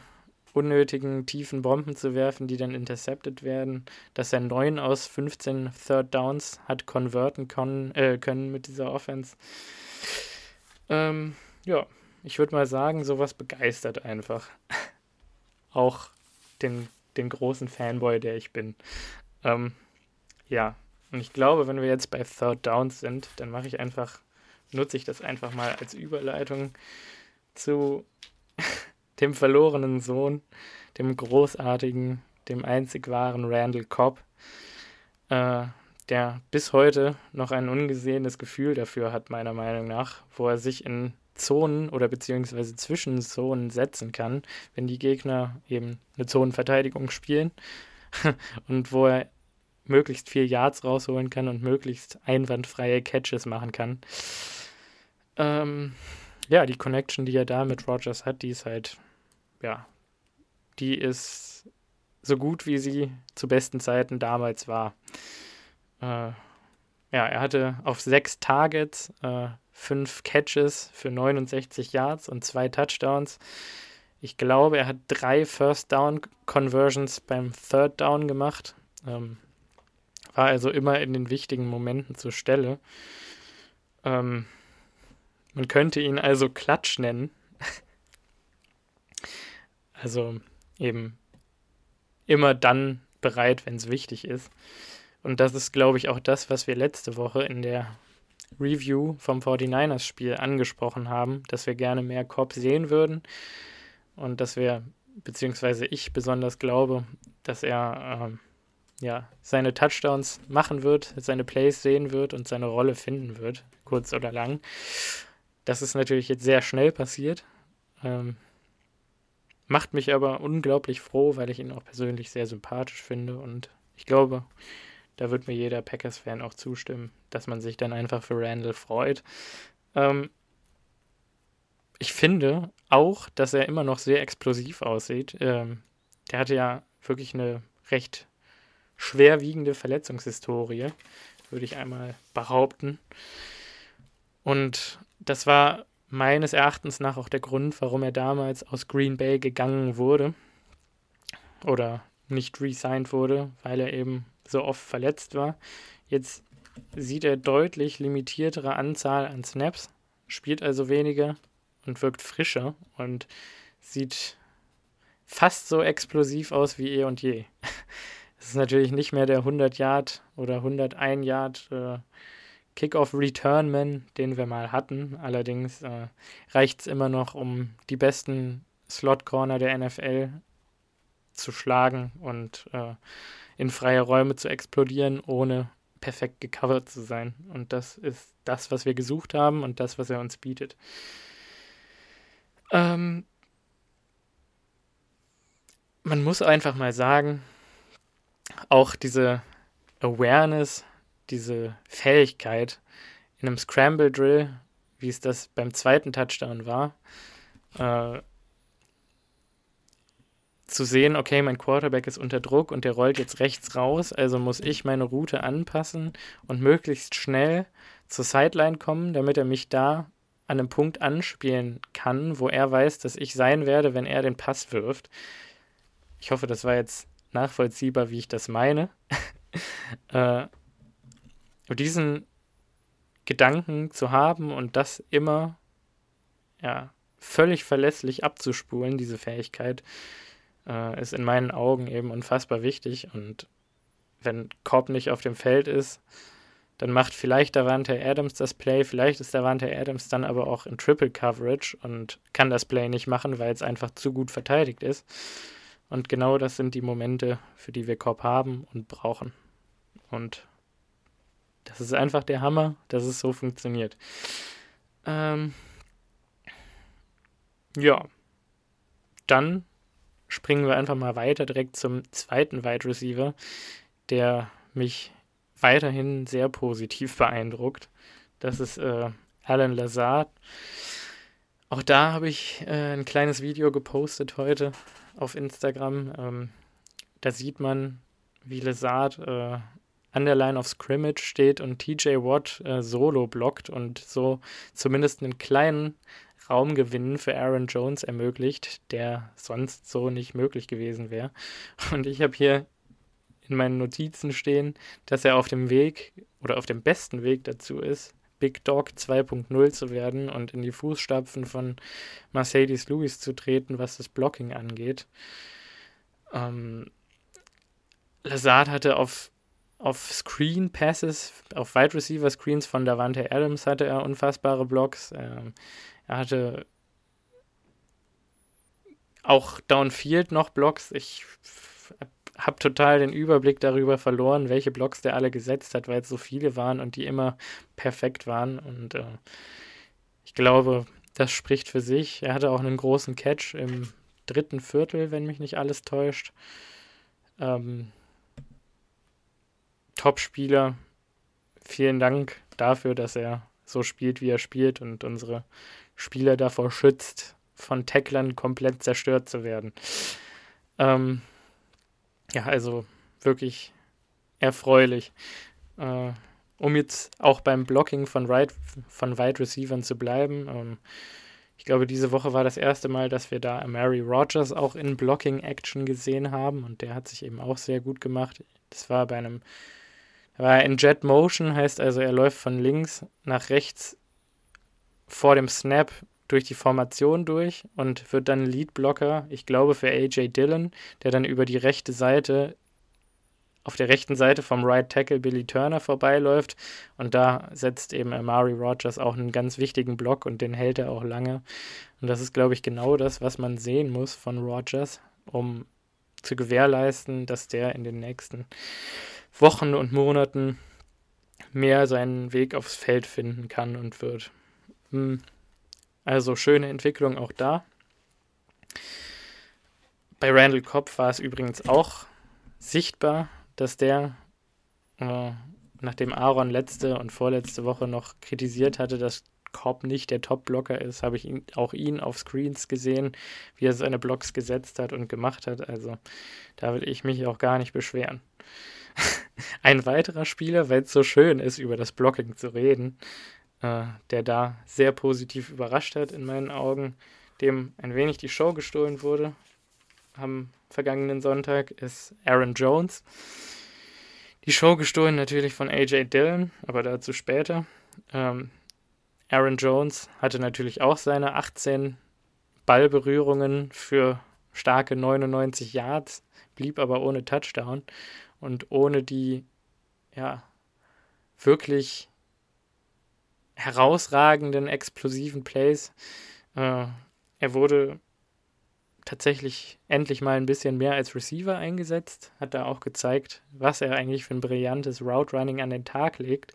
unnötigen tiefen Bomben zu werfen, die dann intercepted werden, dass er 9 aus 15 Third Downs hat konverten können, äh, können mit dieser Offense. Ähm, ja, ich würde mal sagen, sowas begeistert einfach. Auch den, den großen Fanboy, der ich bin. Ähm, ja, und ich glaube, wenn wir jetzt bei Third Downs sind, dann mache ich einfach, nutze ich das einfach mal als Überleitung zu dem verlorenen Sohn, dem großartigen, dem einzig wahren Randall Cobb, äh, der bis heute noch ein ungesehenes Gefühl dafür hat, meiner Meinung nach, wo er sich in Zonen oder beziehungsweise zwischen Zonen setzen kann, wenn die Gegner eben eine Zonenverteidigung spielen und wo er möglichst viel Yards rausholen kann und möglichst einwandfreie Catches machen kann. Ähm, ja, die Connection, die er da mit Rogers hat, die ist halt ja, die ist so gut, wie sie zu besten Zeiten damals war. Äh, ja, er hatte auf sechs Targets äh, fünf Catches für 69 Yards und zwei Touchdowns. Ich glaube, er hat drei First Down Conversions beim Third Down gemacht. Ähm, war also immer in den wichtigen Momenten zur Stelle. Ähm, man könnte ihn also Klatsch nennen. Also eben immer dann bereit, wenn es wichtig ist. Und das ist, glaube ich, auch das, was wir letzte Woche in der Review vom 49ers-Spiel angesprochen haben, dass wir gerne mehr Cobb sehen würden und dass wir, beziehungsweise ich besonders glaube, dass er ähm, ja, seine Touchdowns machen wird, seine Plays sehen wird und seine Rolle finden wird, kurz oder lang. Das ist natürlich jetzt sehr schnell passiert. Ähm, Macht mich aber unglaublich froh, weil ich ihn auch persönlich sehr sympathisch finde und ich glaube, da wird mir jeder Packers-Fan auch zustimmen, dass man sich dann einfach für Randall freut. Ähm, ich finde auch, dass er immer noch sehr explosiv aussieht. Ähm, der hatte ja wirklich eine recht schwerwiegende Verletzungshistorie, würde ich einmal behaupten. Und das war meines Erachtens nach auch der Grund, warum er damals aus Green Bay gegangen wurde oder nicht resigned wurde, weil er eben so oft verletzt war. Jetzt sieht er deutlich limitiertere Anzahl an Snaps, spielt also weniger und wirkt frischer und sieht fast so explosiv aus wie eh und je. Es ist natürlich nicht mehr der 100 Yard oder 101 Yard äh, Kickoff-Return-Man, den wir mal hatten. Allerdings äh, reicht es immer noch, um die besten Slot-Corner der NFL zu schlagen und äh, in freie Räume zu explodieren, ohne perfekt gecovert zu sein. Und das ist das, was wir gesucht haben und das, was er uns bietet. Ähm, man muss einfach mal sagen, auch diese Awareness diese Fähigkeit in einem Scramble Drill, wie es das beim zweiten Touchdown war, äh, zu sehen, okay, mein Quarterback ist unter Druck und der rollt jetzt rechts raus, also muss ich meine Route anpassen und möglichst schnell zur Sideline kommen, damit er mich da an einem Punkt anspielen kann, wo er weiß, dass ich sein werde, wenn er den Pass wirft. Ich hoffe, das war jetzt nachvollziehbar, wie ich das meine. äh, und diesen Gedanken zu haben und das immer ja, völlig verlässlich abzuspulen, diese Fähigkeit, äh, ist in meinen Augen eben unfassbar wichtig. Und wenn Cobb nicht auf dem Feld ist, dann macht vielleicht Davante Adams das Play, vielleicht ist Davante Adams dann aber auch in Triple Coverage und kann das Play nicht machen, weil es einfach zu gut verteidigt ist. Und genau das sind die Momente, für die wir Cobb haben und brauchen. Und das ist einfach der Hammer, dass es so funktioniert. Ähm ja, dann springen wir einfach mal weiter direkt zum zweiten Wide Receiver, der mich weiterhin sehr positiv beeindruckt. Das ist äh, Alan Lazard. Auch da habe ich äh, ein kleines Video gepostet heute auf Instagram. Ähm, da sieht man, wie Lazard äh, an der Line of Scrimmage steht und TJ Watt äh, solo blockt und so zumindest einen kleinen Raumgewinn für Aaron Jones ermöglicht, der sonst so nicht möglich gewesen wäre. Und ich habe hier in meinen Notizen stehen, dass er auf dem Weg oder auf dem besten Weg dazu ist, Big Dog 2.0 zu werden und in die Fußstapfen von Mercedes Lewis zu treten, was das Blocking angeht. Ähm, Lazard hatte auf, auf Screen Passes, auf Wide Receiver Screens von Davante Adams hatte er unfassbare Blocks. Ähm, er hatte auch Downfield noch Blocks. Ich habe total den Überblick darüber verloren, welche Blocks der alle gesetzt hat, weil es so viele waren und die immer perfekt waren. Und äh, ich glaube, das spricht für sich. Er hatte auch einen großen Catch im dritten Viertel, wenn mich nicht alles täuscht. Ähm, Top-Spieler. Vielen Dank dafür, dass er so spielt, wie er spielt und unsere Spieler davor schützt, von Tacklern komplett zerstört zu werden. Ähm, ja, also wirklich erfreulich. Äh, um jetzt auch beim Blocking von, right, von Wide Receivern zu bleiben. Ähm, ich glaube, diese Woche war das erste Mal, dass wir da Mary Rogers auch in Blocking-Action gesehen haben und der hat sich eben auch sehr gut gemacht. Das war bei einem, war in Jet Motion, heißt also, er läuft von links nach rechts vor dem Snap durch die Formation durch und wird dann Leadblocker, ich glaube für AJ Dillon, der dann über die rechte Seite auf der rechten Seite vom Right Tackle Billy Turner vorbeiläuft und da setzt eben Amari Rogers auch einen ganz wichtigen Block und den hält er auch lange. Und das ist, glaube ich, genau das, was man sehen muss von Rogers, um zu gewährleisten, dass der in den nächsten Wochen und Monaten mehr seinen Weg aufs Feld finden kann und wird. Hm. Also schöne Entwicklung auch da. Bei Randall Cobb war es übrigens auch sichtbar, dass der, äh, nachdem Aaron letzte und vorletzte Woche noch kritisiert hatte, dass Cobb nicht der Top-Blocker ist, habe ich ihn, auch ihn auf Screens gesehen, wie er seine Blocks gesetzt hat und gemacht hat. Also da will ich mich auch gar nicht beschweren. Ein weiterer Spieler, weil es so schön ist, über das Blocking zu reden, äh, der da sehr positiv überrascht hat in meinen Augen, dem ein wenig die Show gestohlen wurde am vergangenen Sonntag, ist Aaron Jones. Die Show gestohlen natürlich von AJ Dillon, aber dazu später. Ähm, Aaron Jones hatte natürlich auch seine 18 Ballberührungen für starke 99 Yards, blieb aber ohne Touchdown und ohne die ja wirklich herausragenden, explosiven Plays. Äh, er wurde tatsächlich endlich mal ein bisschen mehr als Receiver eingesetzt, hat da auch gezeigt, was er eigentlich für ein brillantes Route Running an den Tag legt.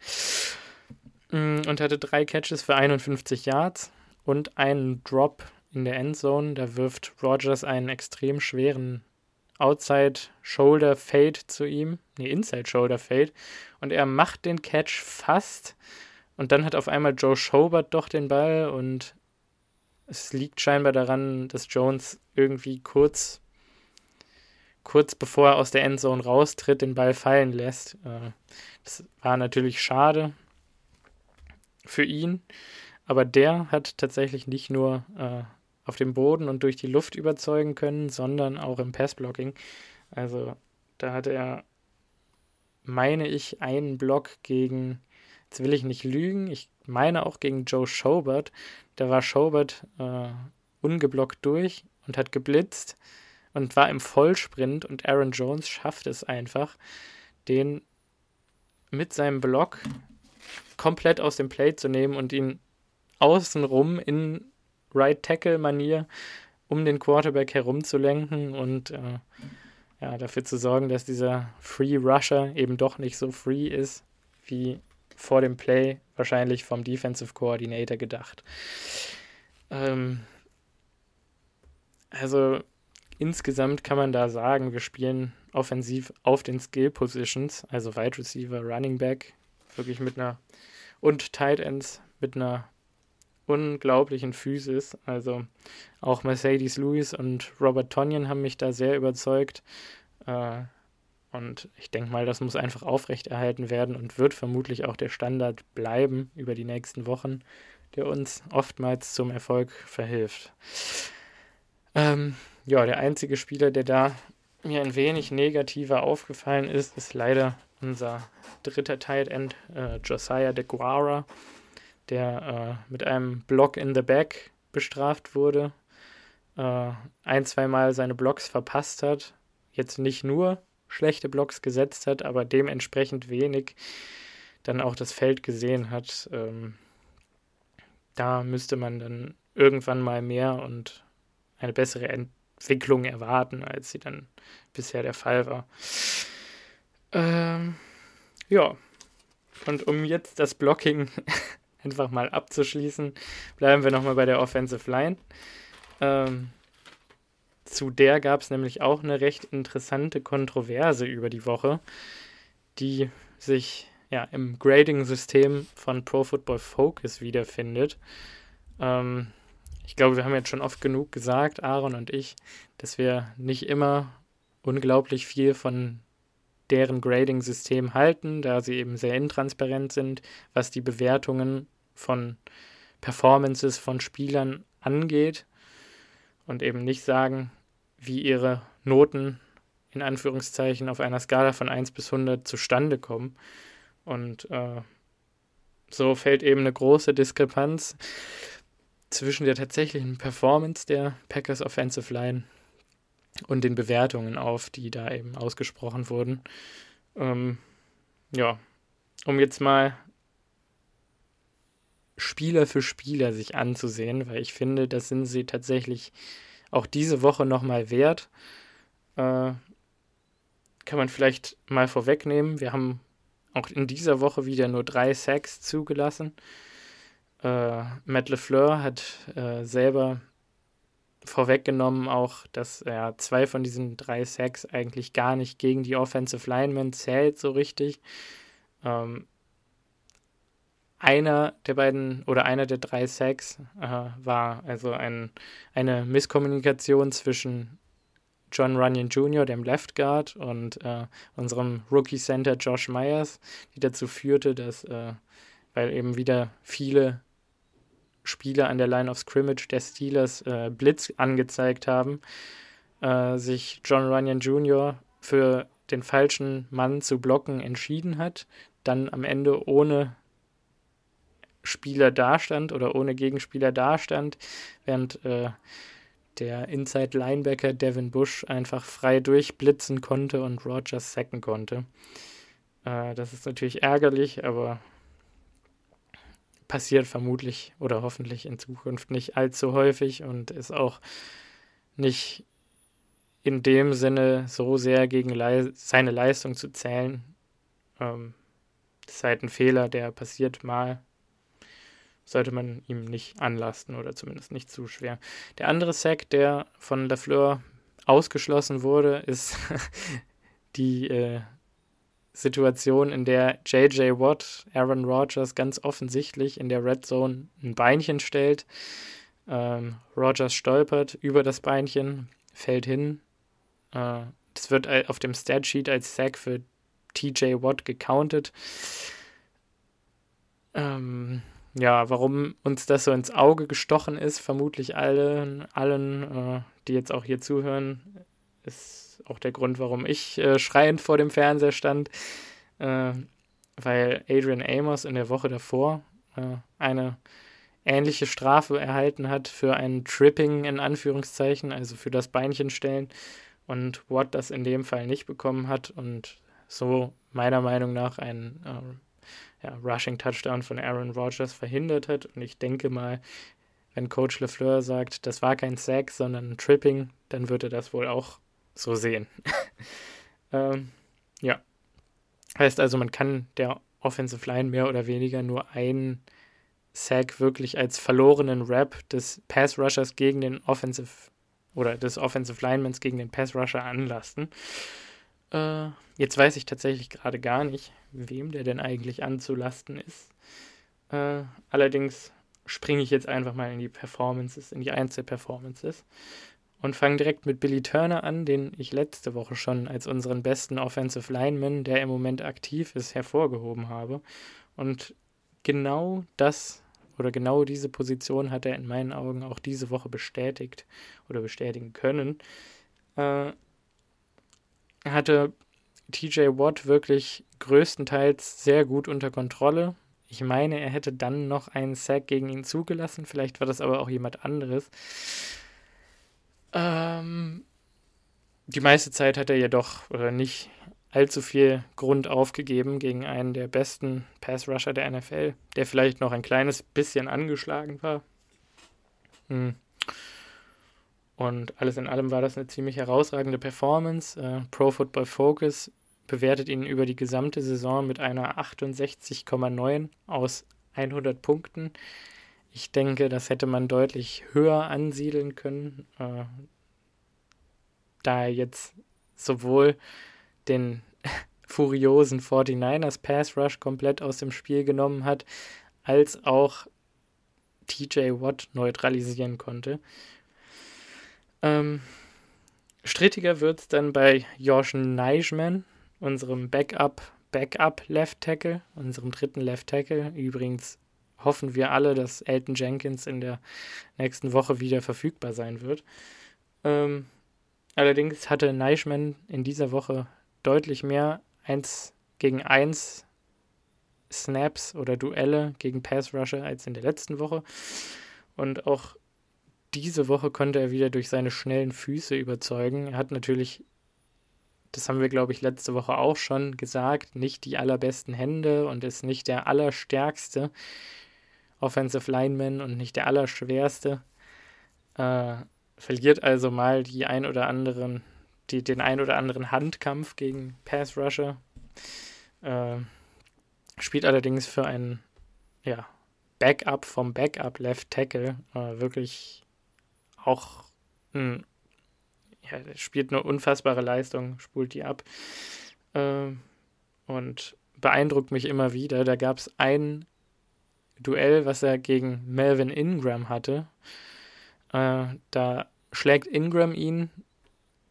Mm, und hatte drei Catches für 51 Yards und einen Drop in der Endzone. Da wirft Rogers einen extrem schweren Outside Shoulder Fade zu ihm, nee, Inside Shoulder Fade. Und er macht den Catch fast. Und dann hat auf einmal Joe Schobert doch den Ball. Und es liegt scheinbar daran, dass Jones irgendwie kurz, kurz bevor er aus der Endzone raustritt, den Ball fallen lässt. Äh, das war natürlich schade für ihn, aber der hat tatsächlich nicht nur äh, auf dem Boden und durch die Luft überzeugen können, sondern auch im Passblocking. Also da hat er, meine ich, einen Block gegen jetzt will ich nicht lügen, ich meine auch gegen Joe Schobert, da war Schobert äh, ungeblockt durch und hat geblitzt und war im Vollsprint und Aaron Jones schafft es einfach, den mit seinem Block komplett aus dem Play zu nehmen und ihn außenrum in Right Tackle Manier um den Quarterback herumzulenken und äh, ja, dafür zu sorgen, dass dieser Free Rusher eben doch nicht so free ist, wie vor dem Play wahrscheinlich vom Defensive Coordinator gedacht. Ähm, also insgesamt kann man da sagen, wir spielen offensiv auf den Skill Positions, also Wide Receiver, Running Back, wirklich mit einer und Tight Ends mit einer unglaublichen Physis. Also auch Mercedes Lewis und Robert Tonyan haben mich da sehr überzeugt. Äh, und ich denke mal, das muss einfach aufrechterhalten werden und wird vermutlich auch der Standard bleiben über die nächsten Wochen, der uns oftmals zum Erfolg verhilft. Ähm, ja, der einzige Spieler, der da mir ein wenig negativer aufgefallen ist, ist leider unser dritter Tight End, äh, Josiah de Guara, der äh, mit einem Block in the Back bestraft wurde, äh, ein, zweimal seine Blocks verpasst hat, jetzt nicht nur schlechte Blocks gesetzt hat, aber dementsprechend wenig dann auch das Feld gesehen hat. Ähm, da müsste man dann irgendwann mal mehr und eine bessere Entwicklung erwarten, als sie dann bisher der Fall war. Ähm, ja, und um jetzt das Blocking einfach mal abzuschließen, bleiben wir nochmal bei der Offensive Line. Ähm, zu der gab es nämlich auch eine recht interessante Kontroverse über die Woche, die sich ja, im Grading-System von Pro Football Focus wiederfindet. Ähm, ich glaube, wir haben jetzt schon oft genug gesagt, Aaron und ich, dass wir nicht immer unglaublich viel von deren Grading-System halten, da sie eben sehr intransparent sind, was die Bewertungen von Performances von Spielern angeht und eben nicht sagen, wie ihre Noten in Anführungszeichen auf einer Skala von 1 bis 100 zustande kommen. Und äh, so fällt eben eine große Diskrepanz zwischen der tatsächlichen Performance der Packers Offensive Line und den Bewertungen auf, die da eben ausgesprochen wurden. Ähm, ja, um jetzt mal Spieler für Spieler sich anzusehen, weil ich finde, das sind sie tatsächlich auch diese Woche nochmal wert. Äh, kann man vielleicht mal vorwegnehmen. Wir haben auch in dieser Woche wieder nur drei Sacks zugelassen. Äh, Matt LeFleur hat äh, selber vorweggenommen auch, dass er zwei von diesen drei Sacks eigentlich gar nicht gegen die Offensive Linemen zählt so richtig. Ähm, einer der beiden oder einer der drei Sacks äh, war also ein, eine Misskommunikation zwischen John Runyon Jr., dem Left Guard, und äh, unserem Rookie Center Josh Myers, die dazu führte, dass, äh, weil eben wieder viele Spieler an der Line of Scrimmage der Steelers äh, Blitz angezeigt haben, äh, sich John Runyon Jr. für den falschen Mann zu blocken entschieden hat, dann am Ende ohne Spieler dastand oder ohne Gegenspieler dastand, während äh, der Inside Linebacker Devin Bush einfach frei durchblitzen konnte und Rogers sacken konnte. Äh, das ist natürlich ärgerlich, aber passiert vermutlich oder hoffentlich in Zukunft nicht allzu häufig und ist auch nicht in dem Sinne so sehr gegen Le seine Leistung zu zählen. Ähm, das ist halt ein Fehler, der passiert mal sollte man ihm nicht anlasten oder zumindest nicht zu schwer. Der andere Sack, der von Lafleur ausgeschlossen wurde, ist die äh, Situation, in der JJ Watt Aaron Rodgers ganz offensichtlich in der Red Zone ein Beinchen stellt. Ähm, Rodgers stolpert über das Beinchen, fällt hin. Äh, das wird auf dem Statsheet als Sack für TJ Watt gecountet. Ähm, ja, warum uns das so ins Auge gestochen ist, vermutlich allen, allen äh, die jetzt auch hier zuhören, ist auch der Grund, warum ich äh, schreiend vor dem Fernseher stand, äh, weil Adrian Amos in der Woche davor äh, eine ähnliche Strafe erhalten hat für ein Tripping in Anführungszeichen, also für das Beinchenstellen und Watt das in dem Fall nicht bekommen hat und so meiner Meinung nach ein äh, ja, Rushing Touchdown von Aaron Rodgers verhindert hat. Und ich denke mal, wenn Coach LeFleur sagt, das war kein Sack, sondern ein Tripping, dann wird er das wohl auch so sehen. ähm, ja. Heißt also, man kann der Offensive Line mehr oder weniger nur einen Sack wirklich als verlorenen Rap des Pass Rushers gegen den Offensive oder des Offensive Linemans gegen den Pass Rusher anlasten. Äh, jetzt weiß ich tatsächlich gerade gar nicht, wem der denn eigentlich anzulasten ist. Äh, allerdings springe ich jetzt einfach mal in die Performances, in die Einzelperformances und fange direkt mit Billy Turner an, den ich letzte Woche schon als unseren besten Offensive Lineman, der im Moment aktiv ist, hervorgehoben habe. Und genau das oder genau diese Position hat er in meinen Augen auch diese Woche bestätigt oder bestätigen können. Äh, hatte TJ Watt wirklich größtenteils sehr gut unter Kontrolle. Ich meine, er hätte dann noch einen Sack gegen ihn zugelassen. Vielleicht war das aber auch jemand anderes. Ähm, die meiste Zeit hat er jedoch oder nicht allzu viel Grund aufgegeben gegen einen der besten Pass-Rusher der NFL, der vielleicht noch ein kleines bisschen angeschlagen war. Hm. Und alles in allem war das eine ziemlich herausragende Performance. Äh, Pro Football Focus bewertet ihn über die gesamte Saison mit einer 68,9 aus 100 Punkten. Ich denke, das hätte man deutlich höher ansiedeln können, äh, da er jetzt sowohl den furiosen 49ers Pass Rush komplett aus dem Spiel genommen hat, als auch TJ Watt neutralisieren konnte. Ähm, strittiger wird es dann bei Josh Neischmann, unserem Backup, Backup Left Tackle, unserem dritten Left Tackle. Übrigens hoffen wir alle, dass Elton Jenkins in der nächsten Woche wieder verfügbar sein wird. Ähm, allerdings hatte Neischmann in dieser Woche deutlich mehr 1 gegen 1 Snaps oder Duelle gegen Pass Rusher als in der letzten Woche. Und auch diese Woche konnte er wieder durch seine schnellen Füße überzeugen. Er hat natürlich, das haben wir glaube ich letzte Woche auch schon gesagt, nicht die allerbesten Hände und ist nicht der allerstärkste Offensive Lineman und nicht der allerschwerste. Äh, verliert also mal die ein oder anderen die, den ein oder anderen Handkampf gegen Pass Rusher. Äh, spielt allerdings für einen ja, Backup vom Backup Left Tackle äh, wirklich auch ein, ja, spielt eine unfassbare Leistung, spult die ab. Äh, und beeindruckt mich immer wieder. Da gab es ein Duell, was er gegen Melvin Ingram hatte. Äh, da schlägt Ingram ihn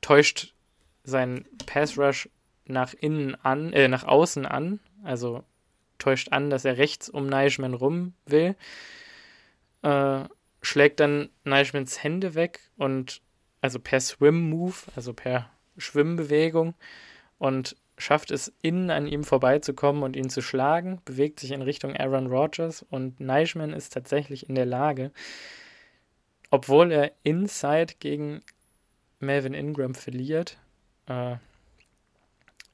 täuscht seinen Pass Rush nach innen an, äh, nach außen an, also täuscht an, dass er rechts um Neischmann rum will, äh, schlägt dann Neischmanns Hände weg und also per Swim Move, also per Schwimmbewegung. Und schafft es innen an ihm vorbeizukommen und ihn zu schlagen, bewegt sich in Richtung Aaron Rodgers und Neischmann ist tatsächlich in der Lage, obwohl er inside gegen Melvin Ingram verliert, äh,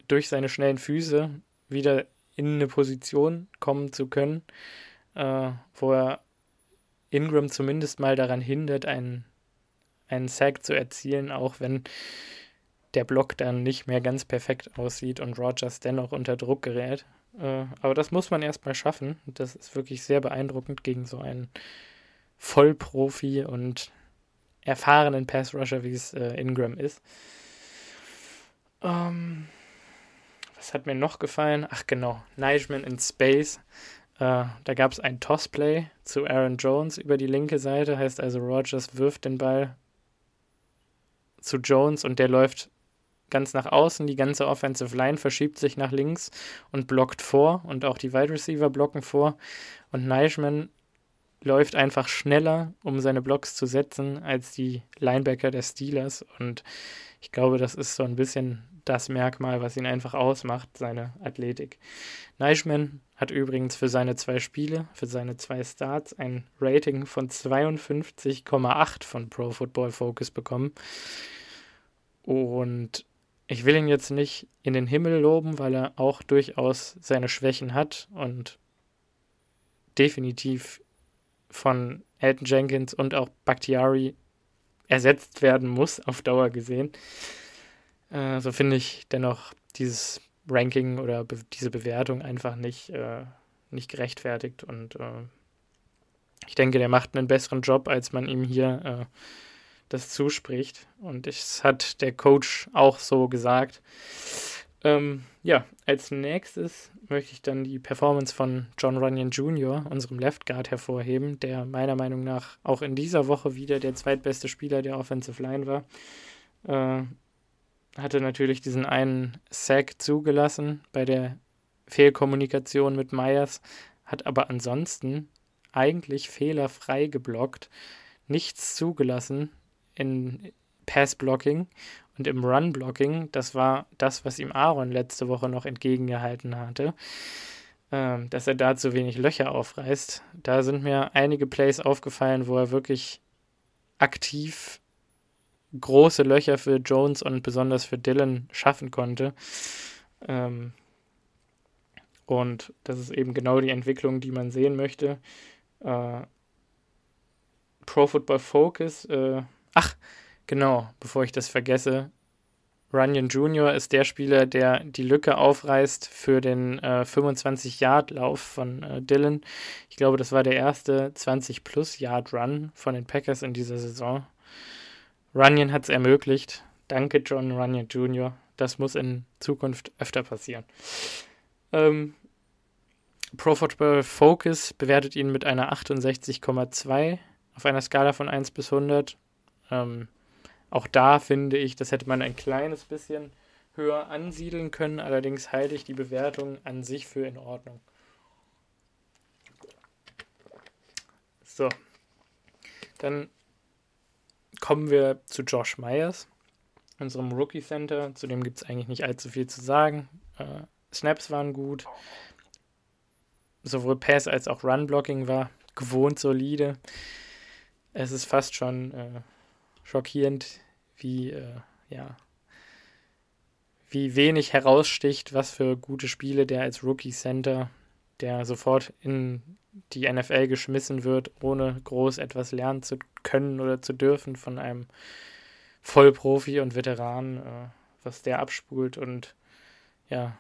durch seine schnellen Füße wieder in eine Position kommen zu können, äh, wo er Ingram zumindest mal daran hindert, einen, einen Sack zu erzielen, auch wenn der Block dann nicht mehr ganz perfekt aussieht und Rogers dennoch unter Druck gerät. Äh, aber das muss man erstmal schaffen. Das ist wirklich sehr beeindruckend gegen so einen Vollprofi und erfahrenen Pass-Rusher, wie es äh, Ingram ist. Ähm, was hat mir noch gefallen? Ach genau, Nightman in Space. Äh, da gab es ein Tossplay zu Aaron Jones über die linke Seite, heißt also Rogers wirft den Ball zu Jones und der läuft ganz nach außen, die ganze Offensive Line verschiebt sich nach links und blockt vor und auch die Wide Receiver blocken vor und Neischmann läuft einfach schneller, um seine Blocks zu setzen, als die Linebacker der Steelers. Und ich glaube, das ist so ein bisschen das Merkmal, was ihn einfach ausmacht, seine Athletik. Neischmann hat übrigens für seine zwei Spiele, für seine zwei Starts ein Rating von 52,8 von Pro Football Focus bekommen. Und ich will ihn jetzt nicht in den Himmel loben, weil er auch durchaus seine Schwächen hat und definitiv von Elton Jenkins und auch Bakhtiari ersetzt werden muss, auf Dauer gesehen. Äh, so finde ich dennoch dieses Ranking oder be diese Bewertung einfach nicht, äh, nicht gerechtfertigt. Und äh, ich denke, der macht einen besseren Job, als man ihm hier äh, das zuspricht. Und es hat der Coach auch so gesagt. Ähm, ja, als nächstes möchte ich dann die Performance von John Runyon Jr., unserem Left Guard, hervorheben, der meiner Meinung nach auch in dieser Woche wieder der zweitbeste Spieler der Offensive Line war. Äh, hatte natürlich diesen einen Sack zugelassen bei der Fehlkommunikation mit Myers, hat aber ansonsten eigentlich fehlerfrei geblockt, nichts zugelassen in Pass-Blocking und im Run-Blocking, das war das, was ihm Aaron letzte Woche noch entgegengehalten hatte, ähm, dass er da zu wenig Löcher aufreißt. Da sind mir einige Plays aufgefallen, wo er wirklich aktiv große Löcher für Jones und besonders für Dylan schaffen konnte. Ähm, und das ist eben genau die Entwicklung, die man sehen möchte. Äh, Pro Football Focus, äh, ach, Genau, bevor ich das vergesse. Runyon Jr. ist der Spieler, der die Lücke aufreißt für den äh, 25-Yard-Lauf von äh, Dylan. Ich glaube, das war der erste 20-plus-Yard-Run von den Packers in dieser Saison. Runyon hat es ermöglicht. Danke, John Runyon Jr. Das muss in Zukunft öfter passieren. Ähm, Pro Football Focus bewertet ihn mit einer 68,2 auf einer Skala von 1 bis 100. Ähm, auch da finde ich, das hätte man ein kleines bisschen höher ansiedeln können. Allerdings halte ich die Bewertung an sich für in Ordnung. So, dann kommen wir zu Josh Myers, unserem Rookie Center. Zu dem gibt es eigentlich nicht allzu viel zu sagen. Äh, Snaps waren gut. Sowohl Pass als auch Run Blocking war gewohnt solide. Es ist fast schon äh, schockierend, wie, äh, ja, wie wenig heraussticht, was für gute Spiele der als Rookie Center, der sofort in die NFL geschmissen wird, ohne groß etwas lernen zu können oder zu dürfen von einem Vollprofi und Veteran, äh, was der abspult und ja,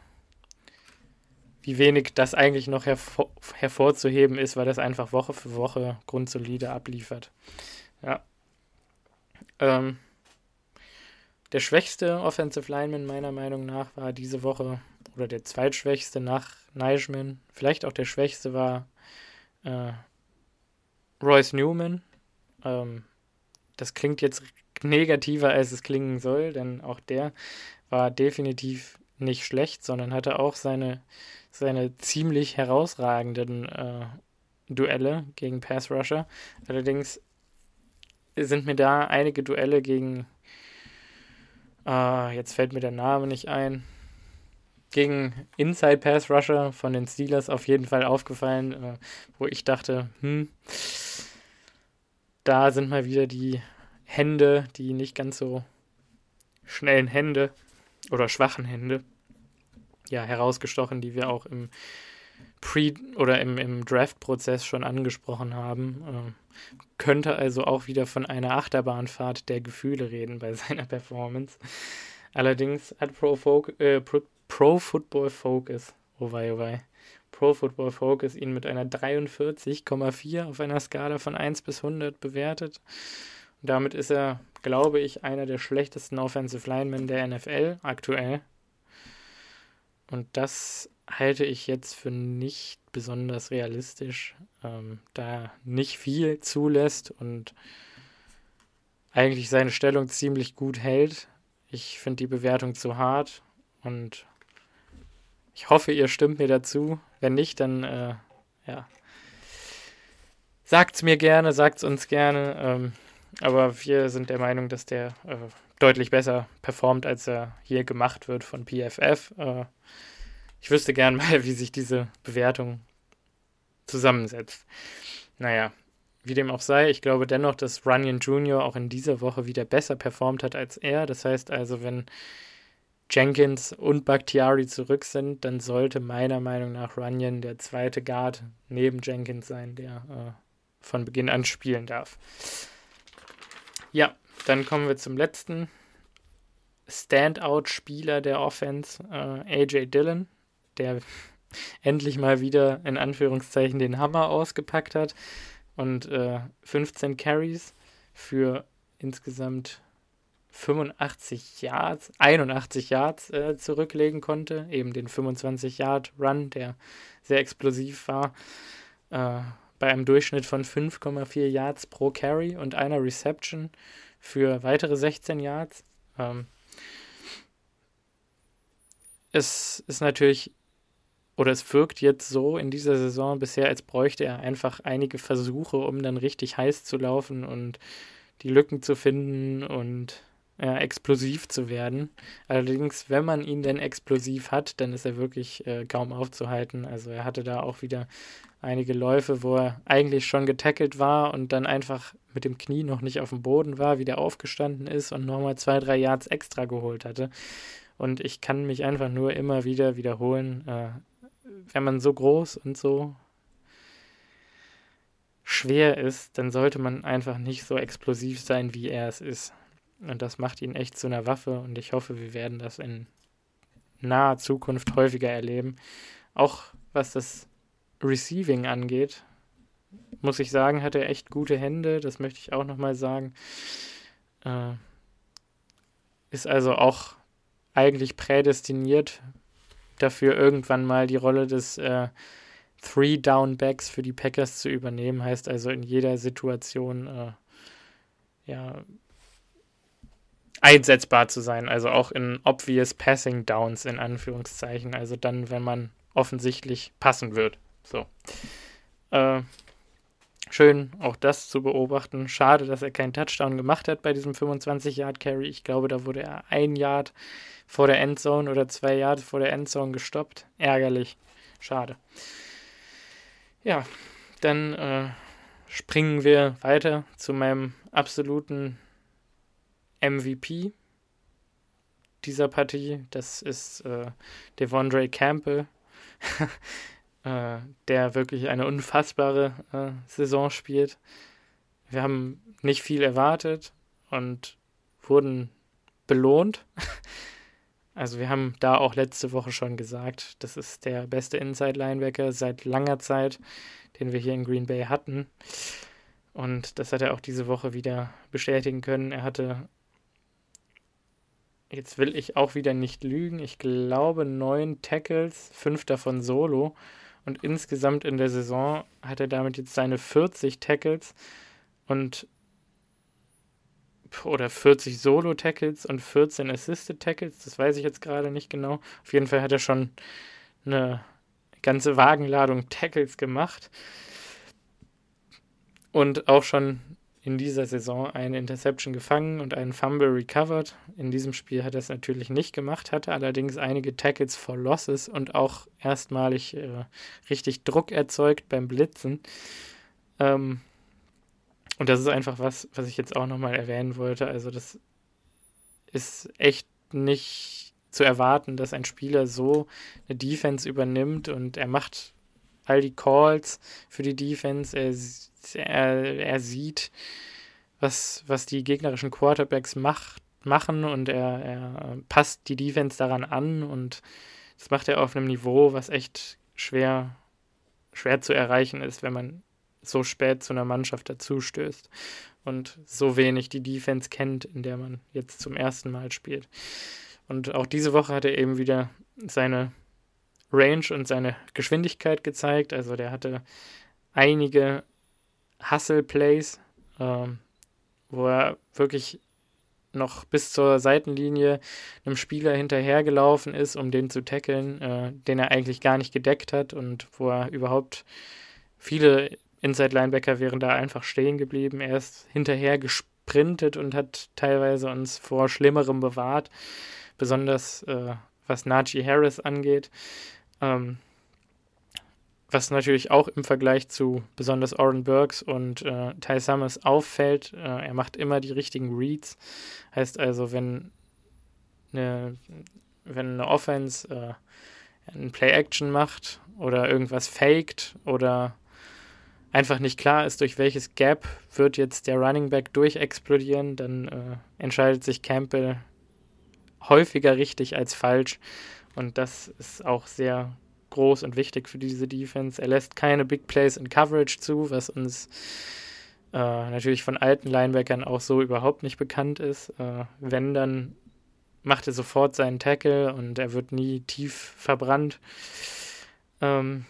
wie wenig das eigentlich noch hervor hervorzuheben ist, weil das einfach Woche für Woche grundsolide abliefert. Ja. Ähm, der schwächste Offensive Lineman meiner Meinung nach war diese Woche, oder der zweitschwächste nach Neischman, vielleicht auch der schwächste war äh, Royce Newman. Ähm, das klingt jetzt negativer, als es klingen soll, denn auch der war definitiv nicht schlecht, sondern hatte auch seine, seine ziemlich herausragenden äh, Duelle gegen Pass Rusher. Allerdings sind mir da einige Duelle gegen Uh, jetzt fällt mir der Name nicht ein. Gegen Inside Pass Rusher von den Steelers auf jeden Fall aufgefallen, uh, wo ich dachte, hm, da sind mal wieder die Hände, die nicht ganz so schnellen Hände oder schwachen Hände, ja, herausgestochen, die wir auch im Pre- oder im, im Draft-Prozess schon angesprochen haben. Äh, könnte also auch wieder von einer Achterbahnfahrt der Gefühle reden bei seiner Performance. Allerdings hat Pro, Folk, äh, Pro, Pro Football Focus, oh wei, oh wei, Pro Football Focus ihn mit einer 43,4 auf einer Skala von 1 bis 100 bewertet. Und damit ist er, glaube ich, einer der schlechtesten Offensive Linemen der NFL aktuell. Und das halte ich jetzt für nicht besonders realistisch, ähm, da nicht viel zulässt und eigentlich seine Stellung ziemlich gut hält. Ich finde die Bewertung zu hart und ich hoffe, ihr stimmt mir dazu. Wenn nicht, dann äh, ja, Sagt's mir gerne, sagt's uns gerne. Ähm, aber wir sind der Meinung, dass der äh, deutlich besser performt, als er hier gemacht wird von PFF. Äh, ich wüsste gern mal, wie sich diese Bewertung zusammensetzt. Naja, wie dem auch sei, ich glaube dennoch, dass Runyon Jr. auch in dieser Woche wieder besser performt hat als er. Das heißt also, wenn Jenkins und Bakhtiari zurück sind, dann sollte meiner Meinung nach Runyon der zweite Guard neben Jenkins sein, der äh, von Beginn an spielen darf. Ja, dann kommen wir zum letzten Standout-Spieler der Offense, äh, AJ Dillon, der endlich mal wieder in Anführungszeichen den Hammer ausgepackt hat und äh, 15 Carries für insgesamt 85 Yards, 81 Yards äh, zurücklegen konnte, eben den 25 Yard Run, der sehr explosiv war, äh, bei einem Durchschnitt von 5,4 Yards pro Carry und einer Reception für weitere 16 Yards. Ähm, es ist natürlich oder es wirkt jetzt so in dieser Saison bisher, als bräuchte er einfach einige Versuche, um dann richtig heiß zu laufen und die Lücken zu finden und ja, explosiv zu werden. Allerdings, wenn man ihn denn explosiv hat, dann ist er wirklich äh, kaum aufzuhalten. Also er hatte da auch wieder einige Läufe, wo er eigentlich schon getackelt war und dann einfach mit dem Knie noch nicht auf dem Boden war, wieder aufgestanden ist und nochmal zwei, drei Yards extra geholt hatte. Und ich kann mich einfach nur immer wieder wiederholen. Äh, wenn man so groß und so schwer ist, dann sollte man einfach nicht so explosiv sein, wie er es ist. Und das macht ihn echt zu einer Waffe und ich hoffe, wir werden das in naher Zukunft häufiger erleben. Auch was das Receiving angeht, muss ich sagen, hat er echt gute Hände, das möchte ich auch nochmal sagen. Äh, ist also auch eigentlich prädestiniert dafür irgendwann mal die Rolle des äh, Three-Down-Backs für die Packers zu übernehmen. Heißt also in jeder Situation äh, ja, einsetzbar zu sein. Also auch in obvious Passing Downs in Anführungszeichen. Also dann, wenn man offensichtlich passen wird. So. Äh, schön auch das zu beobachten. Schade, dass er keinen Touchdown gemacht hat bei diesem 25-Yard-Carry. Ich glaube, da wurde er ein Yard vor der Endzone oder zwei Yards vor der Endzone gestoppt. Ärgerlich. Schade. Ja, dann äh, springen wir weiter zu meinem absoluten MVP dieser Partie. Das ist äh, Devondre Campbell, äh, der wirklich eine unfassbare äh, Saison spielt. Wir haben nicht viel erwartet und wurden belohnt. Also wir haben da auch letzte Woche schon gesagt, das ist der beste Inside-Linebacker seit langer Zeit, den wir hier in Green Bay hatten. Und das hat er auch diese Woche wieder bestätigen können. Er hatte, jetzt will ich auch wieder nicht lügen, ich glaube neun Tackles, fünf davon solo. Und insgesamt in der Saison hat er damit jetzt seine 40 Tackles und oder 40 Solo-Tackles und 14 Assisted-Tackles. Das weiß ich jetzt gerade nicht genau. Auf jeden Fall hat er schon eine ganze Wagenladung Tackles gemacht. Und auch schon in dieser Saison eine Interception gefangen und einen Fumble recovered. In diesem Spiel hat er es natürlich nicht gemacht, hatte allerdings einige Tackles for Losses und auch erstmalig äh, richtig Druck erzeugt beim Blitzen. Ähm, und das ist einfach was, was ich jetzt auch nochmal erwähnen wollte. Also, das ist echt nicht zu erwarten, dass ein Spieler so eine Defense übernimmt und er macht all die Calls für die Defense. Er, er, er sieht, was, was die gegnerischen Quarterbacks macht, machen und er, er passt die Defense daran an und das macht er auf einem Niveau, was echt schwer, schwer zu erreichen ist, wenn man so spät zu einer Mannschaft dazustößt und so wenig die Defense kennt, in der man jetzt zum ersten Mal spielt. Und auch diese Woche hat er eben wieder seine Range und seine Geschwindigkeit gezeigt. Also der hatte einige Hustle-Plays, ähm, wo er wirklich noch bis zur Seitenlinie einem Spieler hinterhergelaufen ist, um den zu tackeln, äh, den er eigentlich gar nicht gedeckt hat und wo er überhaupt viele Inside Linebacker wären da einfach stehen geblieben. Er ist hinterher gesprintet und hat teilweise uns vor Schlimmerem bewahrt, besonders äh, was Najee Harris angeht. Ähm, was natürlich auch im Vergleich zu besonders Oren Burks und äh, Ty Summers auffällt, äh, er macht immer die richtigen Reads. Heißt also, wenn eine, wenn eine Offense äh, ein Play-Action macht oder irgendwas faked oder einfach nicht klar ist, durch welches Gap wird jetzt der Running Back durchexplodieren, dann äh, entscheidet sich Campbell häufiger richtig als falsch. Und das ist auch sehr groß und wichtig für diese Defense. Er lässt keine Big Plays in Coverage zu, was uns äh, natürlich von alten Linebackern auch so überhaupt nicht bekannt ist. Äh, wenn, dann macht er sofort seinen Tackle und er wird nie tief verbrannt. Ähm,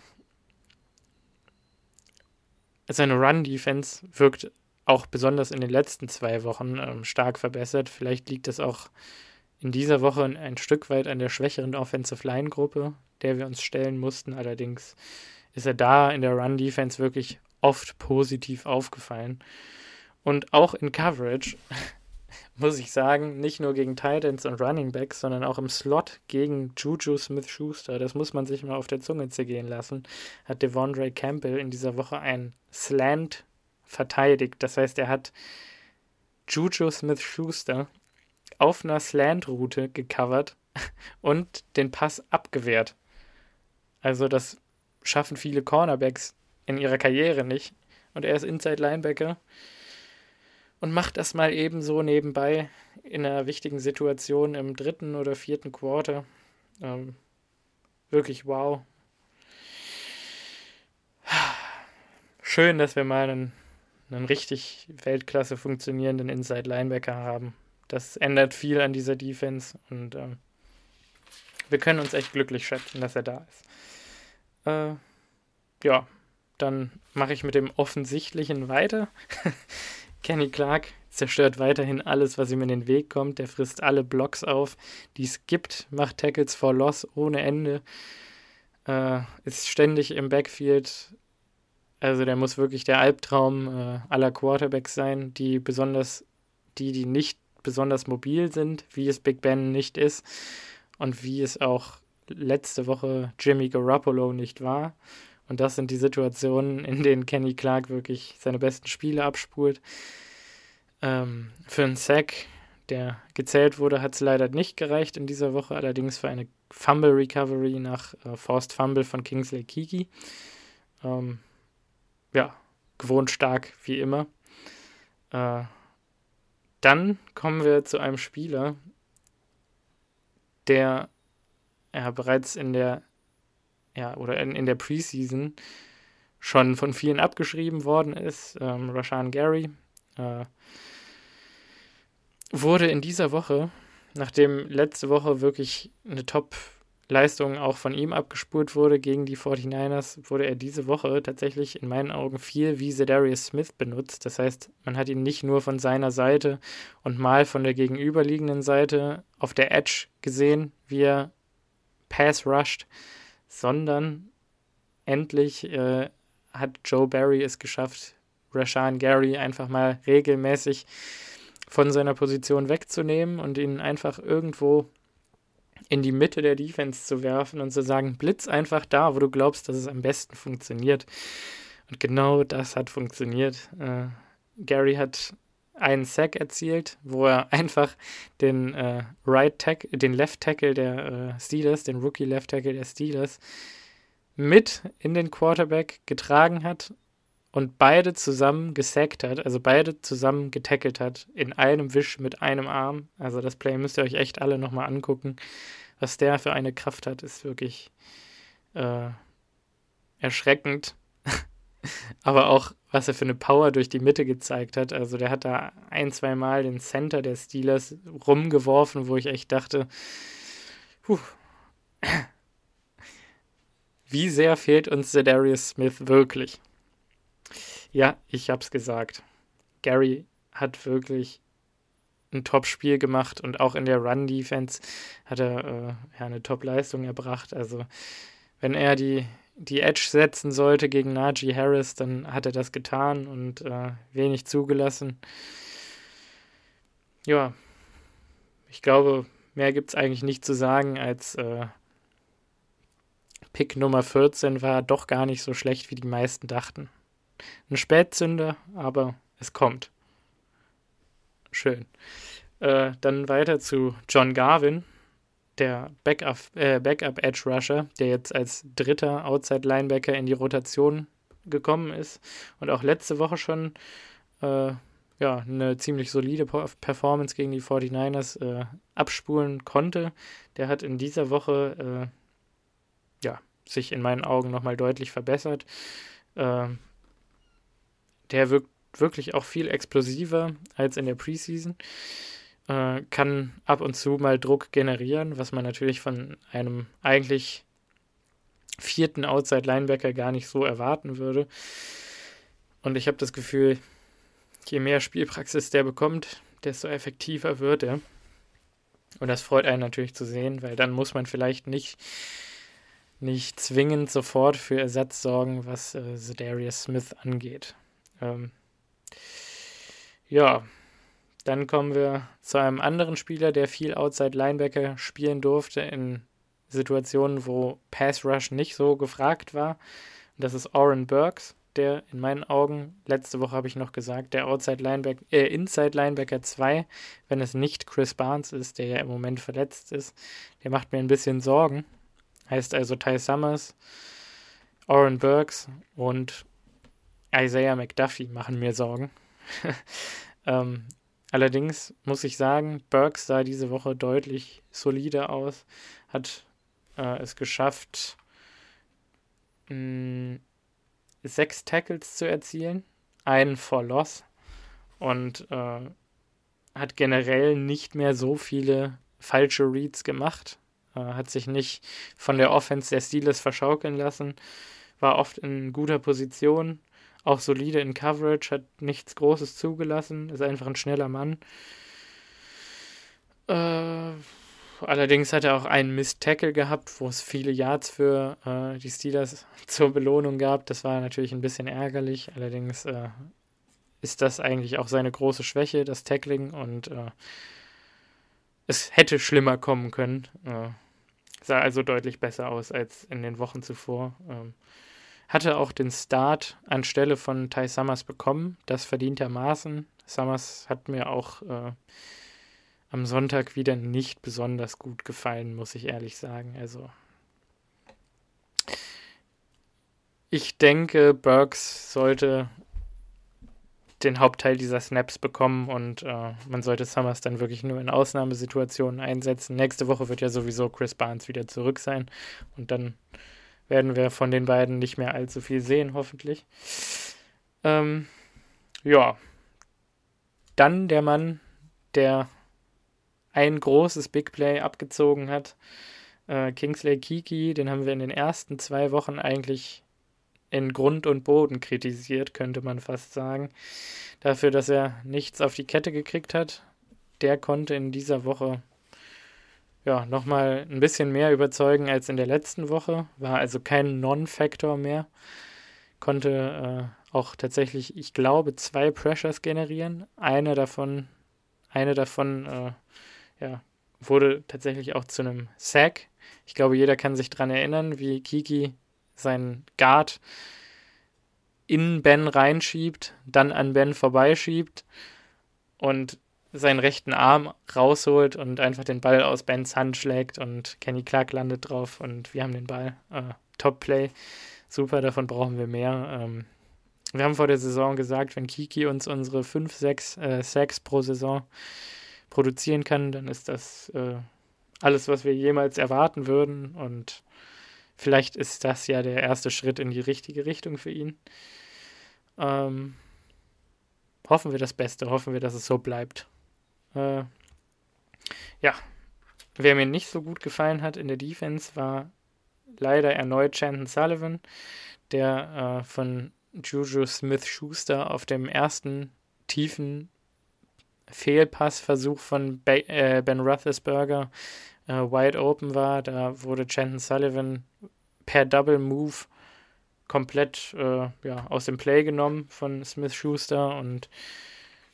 seine Run-Defense wirkt auch besonders in den letzten zwei Wochen ähm, stark verbessert. Vielleicht liegt es auch in dieser Woche ein Stück weit an der schwächeren Offensive Line-Gruppe, der wir uns stellen mussten. Allerdings ist er da in der Run-Defense wirklich oft positiv aufgefallen. Und auch in Coverage, muss ich sagen, nicht nur gegen Titans und Running Backs, sondern auch im Slot gegen Juju Smith-Schuster, das muss man sich mal auf der Zunge zergehen lassen, hat Devondre Campbell in dieser Woche ein Slant verteidigt. Das heißt, er hat Juju Smith-Schuster auf einer Slant-Route gecovert und den Pass abgewehrt. Also das schaffen viele Cornerbacks in ihrer Karriere nicht. Und er ist Inside Linebacker und macht das mal eben so nebenbei in einer wichtigen Situation im dritten oder vierten Quarter. Ähm, wirklich wow. Schön, dass wir mal einen, einen richtig Weltklasse funktionierenden Inside Linebacker haben das ändert viel an dieser Defense und ähm, wir können uns echt glücklich schätzen, dass er da ist. Äh, ja, dann mache ich mit dem Offensichtlichen weiter. Kenny Clark zerstört weiterhin alles, was ihm in den Weg kommt. Der frisst alle Blocks auf, die es gibt, macht Tackles for Loss ohne Ende, äh, ist ständig im Backfield. Also der muss wirklich der Albtraum äh, aller Quarterbacks sein, die besonders die, die nicht besonders mobil sind, wie es Big Ben nicht ist und wie es auch letzte Woche Jimmy Garoppolo nicht war. Und das sind die Situationen, in denen Kenny Clark wirklich seine besten Spiele abspult. Ähm, für einen Sack, der gezählt wurde, hat es leider nicht gereicht in dieser Woche, allerdings für eine Fumble Recovery nach äh, Forced Fumble von Kingsley Kiki. Ähm, ja, gewohnt stark wie immer. Äh, dann kommen wir zu einem Spieler, der ja bereits in der ja oder in, in der Preseason schon von vielen abgeschrieben worden ist. Ähm, Rashan Gary äh, wurde in dieser Woche, nachdem letzte Woche wirklich eine Top Leistung auch von ihm abgespult wurde gegen die 49ers, wurde er diese Woche tatsächlich in meinen Augen viel wie Zedarius Smith benutzt. Das heißt, man hat ihn nicht nur von seiner Seite und mal von der gegenüberliegenden Seite auf der Edge gesehen, wie er Pass rusht, sondern endlich äh, hat Joe Barry es geschafft, Rashan Gary einfach mal regelmäßig von seiner Position wegzunehmen und ihn einfach irgendwo in die Mitte der Defense zu werfen und zu sagen, blitz einfach da, wo du glaubst, dass es am besten funktioniert. Und genau das hat funktioniert. Äh, Gary hat einen Sack erzielt, wo er einfach den äh, Right Tackle, den Left Tackle der äh, Steelers, den Rookie Left Tackle der Steelers, mit in den Quarterback getragen hat und beide zusammen gesackt hat, also beide zusammen getackelt hat, in einem Wisch mit einem Arm. Also das Play müsst ihr euch echt alle nochmal angucken. Was der für eine Kraft hat, ist wirklich äh, erschreckend. Aber auch, was er für eine Power durch die Mitte gezeigt hat. Also der hat da ein, zwei Mal den Center der Steelers rumgeworfen, wo ich echt dachte, puh, wie sehr fehlt uns Zedarius Smith wirklich? Ja, ich hab's gesagt. Gary hat wirklich ein Top-Spiel gemacht und auch in der Run-Defense hat er äh, ja, eine Top-Leistung erbracht. Also, wenn er die die Edge setzen sollte gegen Najee Harris, dann hat er das getan und äh, wenig zugelassen. Ja, ich glaube, mehr gibt es eigentlich nicht zu sagen, als äh, Pick Nummer 14 war doch gar nicht so schlecht, wie die meisten dachten. Ein Spätzünder, aber es kommt. Schön. Äh, dann weiter zu John Garvin, der Backup, äh, Backup Edge Rusher, der jetzt als dritter Outside Linebacker in die Rotation gekommen ist und auch letzte Woche schon äh, ja, eine ziemlich solide Performance gegen die 49ers äh, abspulen konnte. Der hat in dieser Woche äh, ja, sich in meinen Augen nochmal deutlich verbessert. Der wirkt wirklich auch viel explosiver als in der Preseason. Äh, kann ab und zu mal Druck generieren, was man natürlich von einem eigentlich vierten Outside Linebacker gar nicht so erwarten würde. Und ich habe das Gefühl, je mehr Spielpraxis der bekommt, desto effektiver wird er. Und das freut einen natürlich zu sehen, weil dann muss man vielleicht nicht, nicht zwingend sofort für Ersatz sorgen, was äh, Zedarius Smith angeht. Ähm, ja, dann kommen wir zu einem anderen Spieler, der viel Outside Linebacker spielen durfte in Situationen, wo Pass Rush nicht so gefragt war. Das ist Oren Burks der in meinen Augen, letzte Woche habe ich noch gesagt, der Outside Linebacker, äh, Inside Linebacker 2, wenn es nicht Chris Barnes ist, der ja im Moment verletzt ist, der macht mir ein bisschen Sorgen. Heißt also Ty Summers, Oren Burks und Isaiah McDuffie machen mir Sorgen. ähm, allerdings muss ich sagen, Burks sah diese Woche deutlich solider aus, hat äh, es geschafft, mh, mm, sechs Tackles zu erzielen, einen for Loss und äh, hat generell nicht mehr so viele falsche Reads gemacht, äh, hat sich nicht von der Offense der Steelers verschaukeln lassen, war oft in guter Position, auch solide in Coverage, hat nichts Großes zugelassen, ist einfach ein schneller Mann. Äh, Allerdings hat er auch einen Miss-Tackle gehabt, wo es viele Yards für äh, die Steelers zur Belohnung gab. Das war natürlich ein bisschen ärgerlich. Allerdings äh, ist das eigentlich auch seine große Schwäche, das Tackling. Und äh, es hätte schlimmer kommen können. Äh, sah also deutlich besser aus als in den Wochen zuvor. Ähm, hatte auch den Start anstelle von Ty Summers bekommen. Das verdientermaßen. Summers hat mir auch äh, am Sonntag wieder nicht besonders gut gefallen, muss ich ehrlich sagen. Also ich denke, Burks sollte den Hauptteil dieser Snaps bekommen und äh, man sollte Summers dann wirklich nur in Ausnahmesituationen einsetzen. Nächste Woche wird ja sowieso Chris Barnes wieder zurück sein und dann werden wir von den beiden nicht mehr allzu viel sehen, hoffentlich. Ähm, ja, dann der Mann, der ein großes Big Play abgezogen hat. Äh, Kingsley Kiki, den haben wir in den ersten zwei Wochen eigentlich in Grund und Boden kritisiert, könnte man fast sagen. Dafür, dass er nichts auf die Kette gekriegt hat. Der konnte in dieser Woche ja nochmal ein bisschen mehr überzeugen als in der letzten Woche. War also kein Non-Factor mehr. Konnte äh, auch tatsächlich, ich glaube, zwei Pressures generieren. Eine davon, eine davon äh, ja, wurde tatsächlich auch zu einem Sack. Ich glaube, jeder kann sich daran erinnern, wie Kiki seinen Guard in Ben reinschiebt, dann an Ben vorbeischiebt und seinen rechten Arm rausholt und einfach den Ball aus Bens Hand schlägt und Kenny Clark landet drauf und wir haben den Ball. Äh, Top Play. Super, davon brauchen wir mehr. Ähm, wir haben vor der Saison gesagt, wenn Kiki uns unsere 5, 6 äh, Sacks pro Saison produzieren kann, dann ist das äh, alles, was wir jemals erwarten würden. Und vielleicht ist das ja der erste Schritt in die richtige Richtung für ihn. Ähm, hoffen wir das Beste, hoffen wir, dass es so bleibt. Äh, ja, wer mir nicht so gut gefallen hat in der Defense war leider erneut Chanton Sullivan, der äh, von Juju Smith Schuster auf dem ersten tiefen Fehlpassversuch von Be äh, Ben Roethlisberger äh, wide open war. Da wurde Chanton Sullivan per Double Move komplett äh, ja, aus dem Play genommen von Smith Schuster und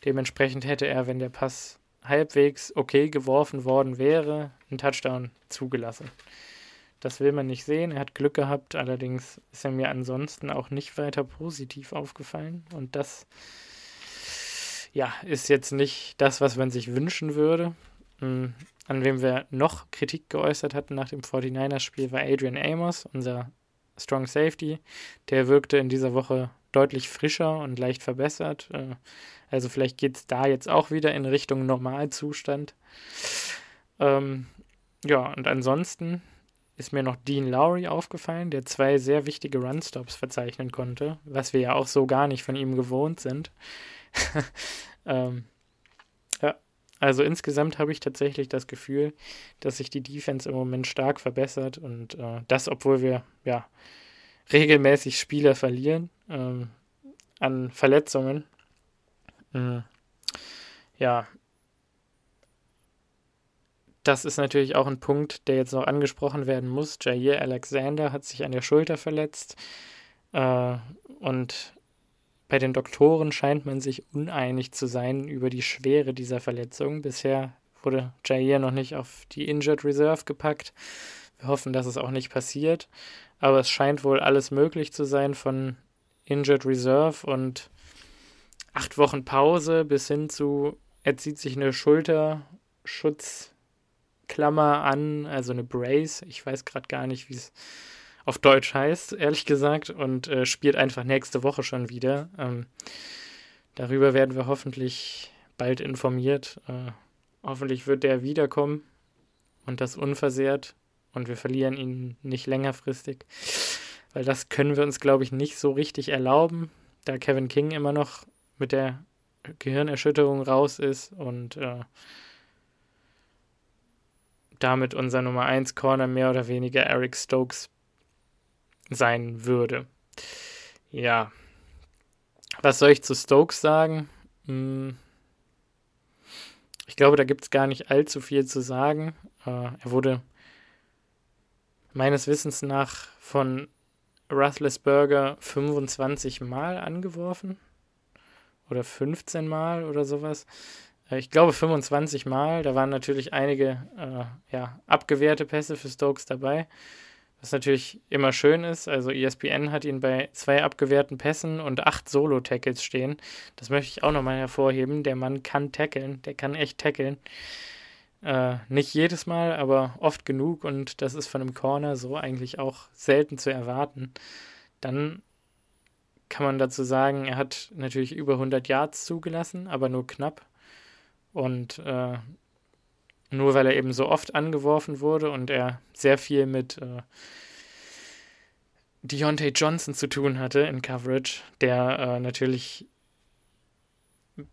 dementsprechend hätte er, wenn der Pass halbwegs okay geworfen worden wäre, einen Touchdown zugelassen. Das will man nicht sehen. Er hat Glück gehabt, allerdings ist er mir ansonsten auch nicht weiter positiv aufgefallen. Und das ja, ist jetzt nicht das, was man sich wünschen würde. Hm, an wem wir noch Kritik geäußert hatten nach dem 49ers-Spiel war Adrian Amos, unser Strong Safety. Der wirkte in dieser Woche deutlich frischer und leicht verbessert. Äh, also vielleicht geht es da jetzt auch wieder in Richtung Normalzustand. Ähm, ja, und ansonsten ist mir noch Dean Lowry aufgefallen, der zwei sehr wichtige Runstops verzeichnen konnte, was wir ja auch so gar nicht von ihm gewohnt sind. ähm, ja, also insgesamt habe ich tatsächlich das Gefühl, dass sich die Defense im Moment stark verbessert und äh, das, obwohl wir ja regelmäßig Spieler verlieren ähm, an Verletzungen. Mhm. Ja, das ist natürlich auch ein Punkt, der jetzt noch angesprochen werden muss. Jair Alexander hat sich an der Schulter verletzt äh, und bei den Doktoren scheint man sich uneinig zu sein über die Schwere dieser Verletzung. Bisher wurde Jair noch nicht auf die Injured Reserve gepackt. Wir hoffen, dass es auch nicht passiert. Aber es scheint wohl alles möglich zu sein von Injured Reserve und acht Wochen Pause bis hin zu, er zieht sich eine Schulterschutzklammer an, also eine Brace. Ich weiß gerade gar nicht, wie es auf Deutsch heißt, ehrlich gesagt, und äh, spielt einfach nächste Woche schon wieder. Ähm, darüber werden wir hoffentlich bald informiert. Äh, hoffentlich wird der wiederkommen und das unversehrt und wir verlieren ihn nicht längerfristig, weil das können wir uns, glaube ich, nicht so richtig erlauben, da Kevin King immer noch mit der Gehirnerschütterung raus ist und äh, damit unser Nummer 1 Corner mehr oder weniger Eric Stokes sein würde. Ja. Was soll ich zu Stokes sagen? Hm. Ich glaube, da gibt es gar nicht allzu viel zu sagen. Äh, er wurde meines Wissens nach von Burger 25 Mal angeworfen. Oder 15 Mal oder sowas. Äh, ich glaube 25 Mal. Da waren natürlich einige äh, ja, abgewehrte Pässe für Stokes dabei. Was natürlich immer schön ist. Also ESPN hat ihn bei zwei abgewehrten Pässen und acht Solo-Tackles stehen. Das möchte ich auch nochmal hervorheben. Der Mann kann tackeln. Der kann echt tackeln. Äh, nicht jedes Mal, aber oft genug und das ist von einem Corner so eigentlich auch selten zu erwarten. Dann kann man dazu sagen, er hat natürlich über 100 Yards zugelassen, aber nur knapp. Und äh, nur weil er eben so oft angeworfen wurde und er sehr viel mit äh, Deontay Johnson zu tun hatte in Coverage, der äh, natürlich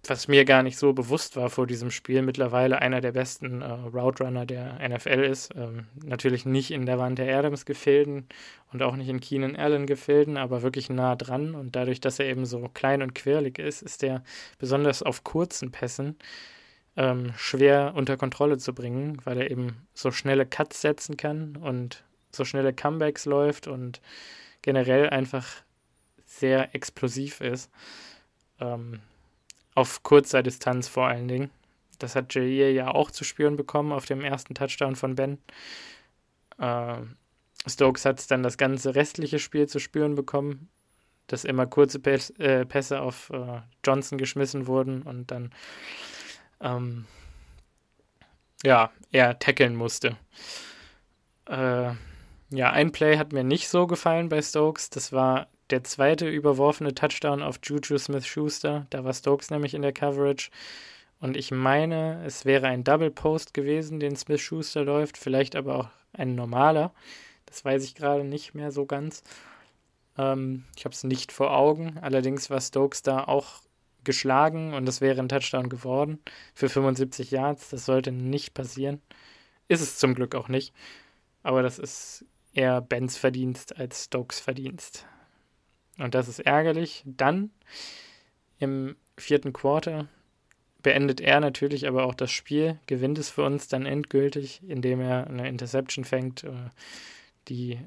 was mir gar nicht so bewusst war vor diesem Spiel, mittlerweile einer der besten äh, Route Runner der NFL ist. Ähm, natürlich nicht in der Wand der Adams Gefilden und auch nicht in Keenan Allen Gefilden, aber wirklich nah dran. Und dadurch, dass er eben so klein und quirlig ist, ist er besonders auf kurzen Pässen ähm, schwer unter Kontrolle zu bringen, weil er eben so schnelle Cuts setzen kann und so schnelle Comebacks läuft und generell einfach sehr explosiv ist. Ähm, auf kurzer Distanz vor allen Dingen. Das hat Jair ja auch zu spüren bekommen auf dem ersten Touchdown von Ben. Äh, Stokes hat es dann das ganze restliche Spiel zu spüren bekommen, dass immer kurze Päs äh, Pässe auf äh, Johnson geschmissen wurden und dann ähm, ja, er tackeln musste. Äh, ja, ein Play hat mir nicht so gefallen bei Stokes. Das war der zweite überworfene Touchdown auf Juju Smith-Schuster. Da war Stokes nämlich in der Coverage. Und ich meine, es wäre ein Double Post gewesen, den Smith-Schuster läuft. Vielleicht aber auch ein normaler. Das weiß ich gerade nicht mehr so ganz. Ähm, ich habe es nicht vor Augen. Allerdings war Stokes da auch geschlagen und das wäre ein Touchdown geworden für 75 Yards. Das sollte nicht passieren. Ist es zum Glück auch nicht. Aber das ist eher Bens Verdienst als Stokes Verdienst. Und das ist ärgerlich. Dann im vierten Quarter beendet er natürlich aber auch das Spiel, gewinnt es für uns dann endgültig, indem er eine Interception fängt, äh, die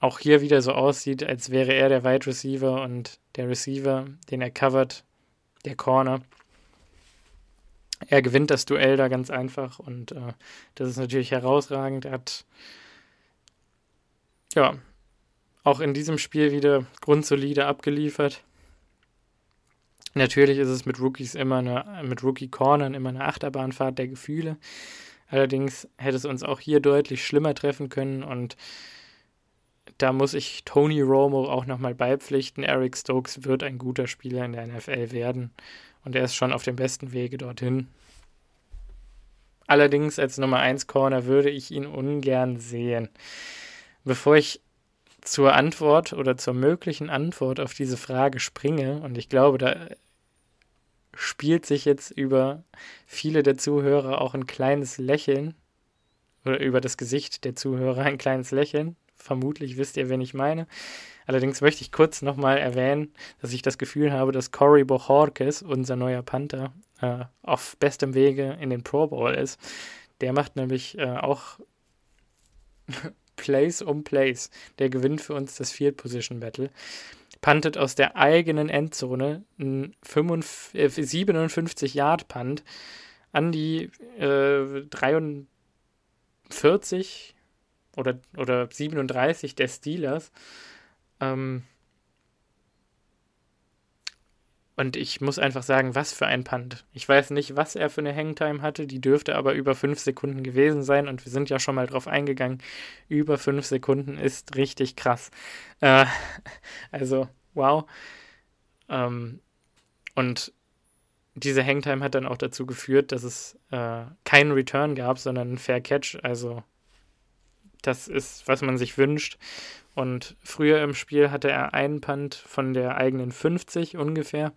auch hier wieder so aussieht, als wäre er der Wide Receiver und der Receiver, den er covert, der Corner. Er gewinnt das Duell da ganz einfach und äh, das ist natürlich herausragend. Er hat ja auch in diesem Spiel wieder grundsolide abgeliefert. Natürlich ist es mit Rookies immer eine, mit Rookie-Cornern immer eine Achterbahnfahrt der Gefühle. Allerdings hätte es uns auch hier deutlich schlimmer treffen können und da muss ich Tony Romo auch nochmal beipflichten. Eric Stokes wird ein guter Spieler in der NFL werden und er ist schon auf dem besten Wege dorthin. Allerdings als Nummer 1 Corner würde ich ihn ungern sehen. Bevor ich zur Antwort oder zur möglichen Antwort auf diese Frage springe, und ich glaube, da spielt sich jetzt über viele der Zuhörer auch ein kleines Lächeln oder über das Gesicht der Zuhörer ein kleines Lächeln. Vermutlich wisst ihr, wen ich meine. Allerdings möchte ich kurz nochmal erwähnen, dass ich das Gefühl habe, dass Cory Bohorquez, unser neuer Panther, äh, auf bestem Wege in den Pro Bowl ist. Der macht nämlich äh, auch Place um Place. Der gewinnt für uns das Field Position Battle. Puntet aus der eigenen Endzone ein 57 Yard Punt an die äh, 43 oder, oder 37 der Steelers. Ähm, und ich muss einfach sagen, was für ein Punt. Ich weiß nicht, was er für eine Hangtime hatte. Die dürfte aber über fünf Sekunden gewesen sein. Und wir sind ja schon mal drauf eingegangen. Über fünf Sekunden ist richtig krass. Äh, also, wow. Ähm, und diese Hangtime hat dann auch dazu geführt, dass es äh, keinen Return gab, sondern einen Fair Catch. Also, das ist, was man sich wünscht. Und früher im Spiel hatte er einen Punt von der eigenen 50 ungefähr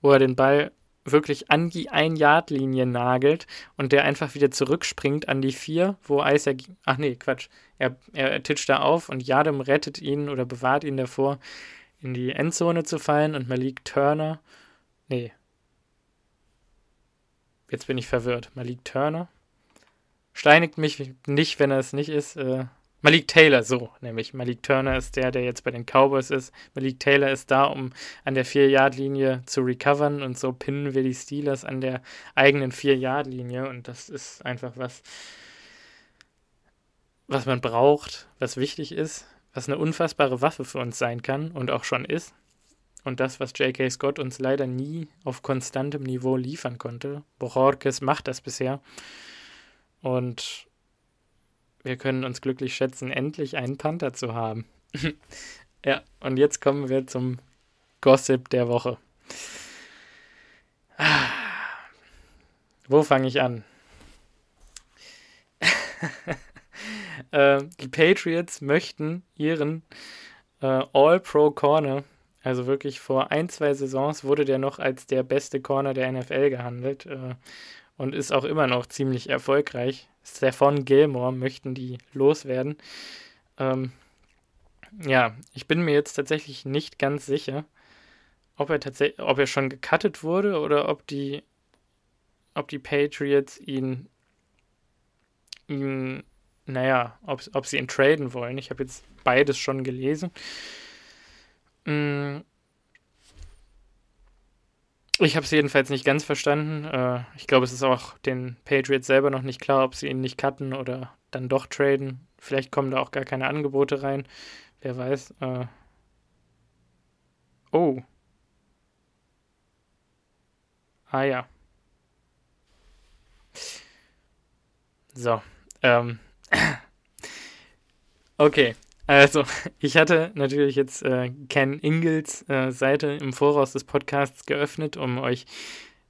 wo er den Ball wirklich an die Ein-Yard-Linie nagelt und der einfach wieder zurückspringt an die vier, wo Isaac, ach nee, Quatsch, er, er titscht da auf und Yadam rettet ihn oder bewahrt ihn davor, in die Endzone zu fallen und Malik Turner, nee, jetzt bin ich verwirrt, Malik Turner, steinigt mich nicht, wenn er es nicht ist, äh, Malik Taylor, so nämlich. Malik Turner ist der, der jetzt bei den Cowboys ist. Malik Taylor ist da, um an der 4-Yard-Linie zu recovern und so pinnen wir die Steelers an der eigenen 4-Yard-Linie und das ist einfach was, was man braucht, was wichtig ist, was eine unfassbare Waffe für uns sein kann und auch schon ist. Und das, was J.K. Scott uns leider nie auf konstantem Niveau liefern konnte. Bojorquez macht das bisher. Und wir können uns glücklich schätzen, endlich einen Panther zu haben. ja, und jetzt kommen wir zum Gossip der Woche. Wo fange ich an? äh, die Patriots möchten ihren äh, All-Pro Corner, also wirklich vor ein, zwei Saisons wurde der noch als der beste Corner der NFL gehandelt äh, und ist auch immer noch ziemlich erfolgreich. Stephon Gilmore möchten die loswerden. Ähm, ja, ich bin mir jetzt tatsächlich nicht ganz sicher, ob er tatsächlich, ob er schon gecuttet wurde oder ob die, ob die Patriots ihn, ihn, naja, ob, ob sie ihn traden wollen. Ich habe jetzt beides schon gelesen. Mm, ich habe es jedenfalls nicht ganz verstanden. Äh, ich glaube, es ist auch den Patriots selber noch nicht klar, ob sie ihn nicht cutten oder dann doch traden. Vielleicht kommen da auch gar keine Angebote rein. Wer weiß. Äh oh. Ah ja. So. Ähm. okay. Also, ich hatte natürlich jetzt äh, Ken Ingles äh, Seite im Voraus des Podcasts geöffnet, um euch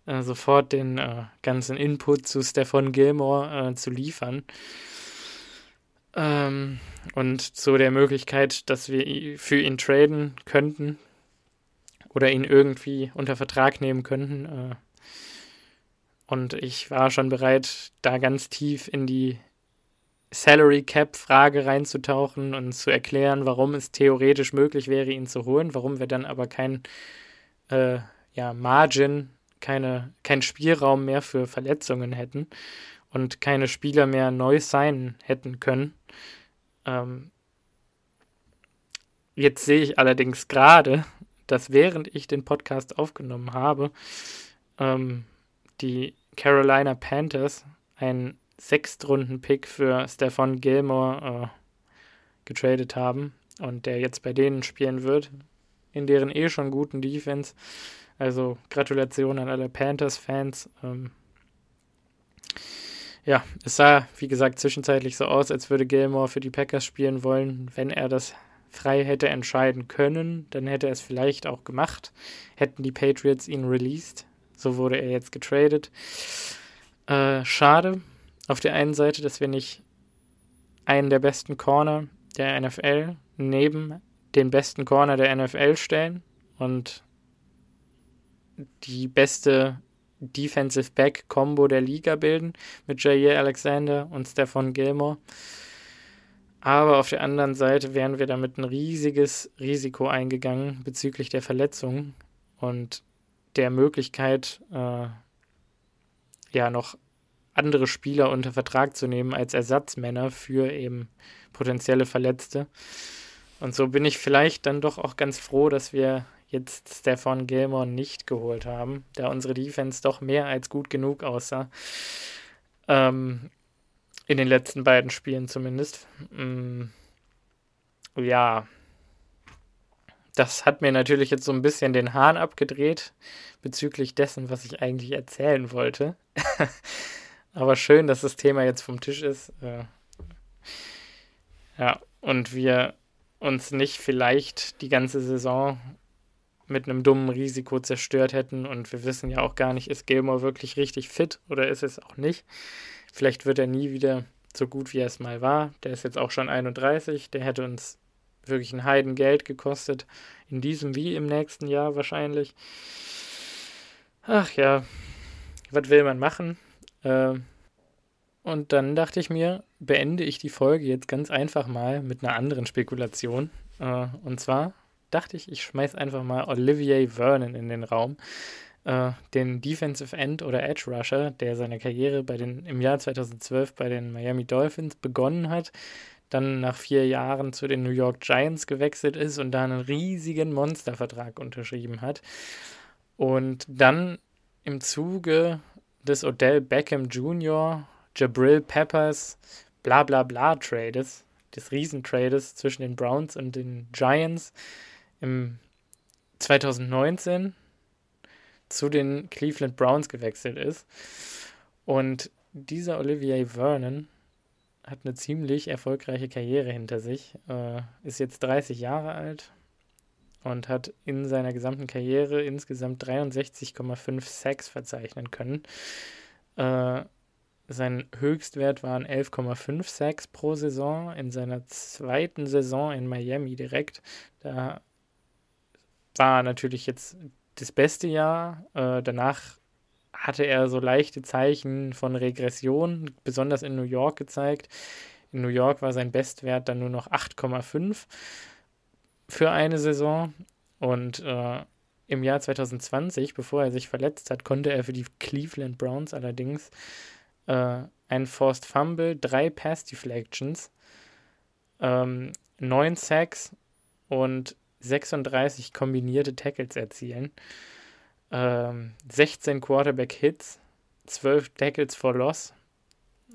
äh, sofort den äh, ganzen Input zu Stefan Gilmore äh, zu liefern. Ähm, und zu der Möglichkeit, dass wir für ihn traden könnten oder ihn irgendwie unter Vertrag nehmen könnten. Äh. und ich war schon bereit, da ganz tief in die Salary Cap Frage reinzutauchen und zu erklären, warum es theoretisch möglich wäre, ihn zu holen, warum wir dann aber kein äh, ja, Margin, keine, kein Spielraum mehr für Verletzungen hätten und keine Spieler mehr neu sein hätten können. Ähm, Jetzt sehe ich allerdings gerade, dass während ich den Podcast aufgenommen habe, ähm, die Carolina Panthers einen Sechstrunden-Pick für Stefan Gilmore äh, getradet haben und der jetzt bei denen spielen wird, in deren eh schon guten Defense. Also Gratulation an alle Panthers-Fans. Ähm, ja, es sah, wie gesagt, zwischenzeitlich so aus, als würde Gilmore für die Packers spielen wollen. Wenn er das frei hätte entscheiden können, dann hätte er es vielleicht auch gemacht. Hätten die Patriots ihn released. So wurde er jetzt getradet. Äh, schade auf der einen Seite, dass wir nicht einen der besten Corner der NFL neben den besten Corner der NFL stellen und die beste Defensive Back Combo der Liga bilden mit Jair Alexander und Stefan Gilmore. Aber auf der anderen Seite wären wir damit ein riesiges Risiko eingegangen bezüglich der Verletzung und der Möglichkeit, äh, ja, noch andere Spieler unter Vertrag zu nehmen als Ersatzmänner für eben potenzielle Verletzte. Und so bin ich vielleicht dann doch auch ganz froh, dass wir jetzt Stefan Gilmore nicht geholt haben, da unsere Defense doch mehr als gut genug aussah. Ähm, in den letzten beiden Spielen zumindest. Mm, ja, das hat mir natürlich jetzt so ein bisschen den Hahn abgedreht bezüglich dessen, was ich eigentlich erzählen wollte. Aber schön, dass das Thema jetzt vom Tisch ist. Äh, ja, und wir uns nicht vielleicht die ganze Saison mit einem dummen Risiko zerstört hätten. Und wir wissen ja auch gar nicht, ist Gilmore wirklich richtig fit oder ist es auch nicht. Vielleicht wird er nie wieder so gut, wie er es mal war. Der ist jetzt auch schon 31. Der hätte uns wirklich ein Heidengeld gekostet. In diesem wie im nächsten Jahr wahrscheinlich. Ach ja, was will man machen? Äh, und dann dachte ich mir, beende ich die Folge jetzt ganz einfach mal mit einer anderen Spekulation. Äh, und zwar dachte ich, ich schmeiß einfach mal Olivier Vernon in den Raum. Äh, den Defensive End oder Edge Rusher, der seine Karriere bei den, im Jahr 2012 bei den Miami Dolphins begonnen hat, dann nach vier Jahren zu den New York Giants gewechselt ist und da einen riesigen Monstervertrag unterschrieben hat. Und dann im Zuge des Odell Beckham Jr., Jabril Peppers, bla bla bla Trades, des Riesentrades zwischen den Browns und den Giants im 2019 zu den Cleveland Browns gewechselt ist. Und dieser Olivier Vernon hat eine ziemlich erfolgreiche Karriere hinter sich, äh, ist jetzt 30 Jahre alt und hat in seiner gesamten Karriere insgesamt 63,5 Sacks verzeichnen können. Äh, sein Höchstwert waren 11,5 Sacks pro Saison in seiner zweiten Saison in Miami direkt. Da war natürlich jetzt das beste Jahr. Äh, danach hatte er so leichte Zeichen von Regression, besonders in New York gezeigt. In New York war sein Bestwert dann nur noch 8,5 für eine Saison. Und äh, im Jahr 2020, bevor er sich verletzt hat, konnte er für die Cleveland Browns allerdings äh, ein Forced Fumble, drei Pass Deflections, ähm, neun Sacks und 36 kombinierte Tackles erzielen, ähm, 16 Quarterback Hits, 12 Tackles for Loss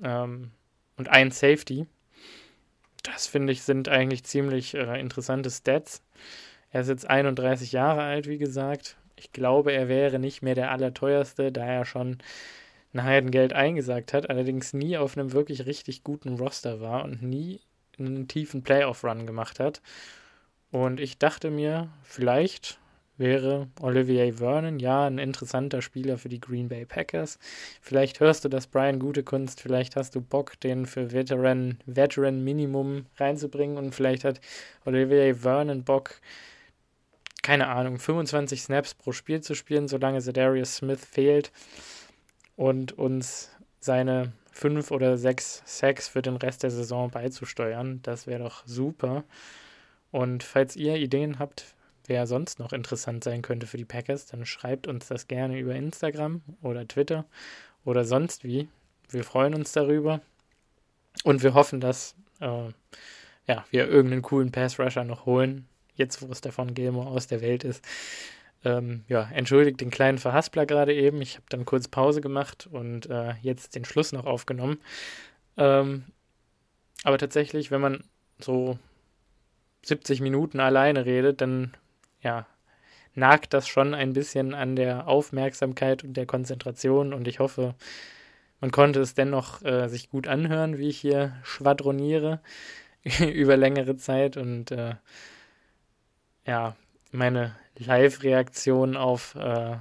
ähm, und ein Safety. Das finde ich sind eigentlich ziemlich äh, interessante Stats. Er ist jetzt 31 Jahre alt, wie gesagt. Ich glaube, er wäre nicht mehr der allerteuerste, da er schon ein Heidengeld eingesagt hat, allerdings nie auf einem wirklich richtig guten Roster war und nie einen tiefen Playoff-Run gemacht hat. Und ich dachte mir, vielleicht wäre Olivier Vernon ja ein interessanter Spieler für die Green Bay Packers. Vielleicht hörst du das Brian gute Kunst, vielleicht hast du Bock, den für Veteran, Veteran Minimum reinzubringen und vielleicht hat Olivier Vernon Bock, keine Ahnung, 25 Snaps pro Spiel zu spielen, solange Zedarius Smith fehlt und uns seine fünf oder sechs Sacks für den Rest der Saison beizusteuern. Das wäre doch super. Und falls ihr Ideen habt, wer sonst noch interessant sein könnte für die Packers, dann schreibt uns das gerne über Instagram oder Twitter oder sonst wie. Wir freuen uns darüber und wir hoffen, dass äh, ja, wir irgendeinen coolen Pass-Rusher noch holen. jetzt wo Stefan Gilmore aus der Welt ist. Ähm, ja, entschuldigt den kleinen Verhaspler gerade eben. Ich habe dann kurz Pause gemacht und äh, jetzt den Schluss noch aufgenommen. Ähm, aber tatsächlich, wenn man so 70 Minuten alleine redet, dann ja, nagt das schon ein bisschen an der Aufmerksamkeit und der Konzentration und ich hoffe, man konnte es dennoch äh, sich gut anhören, wie ich hier schwadroniere über längere Zeit und äh, ja, meine Live-Reaktion auf, äh,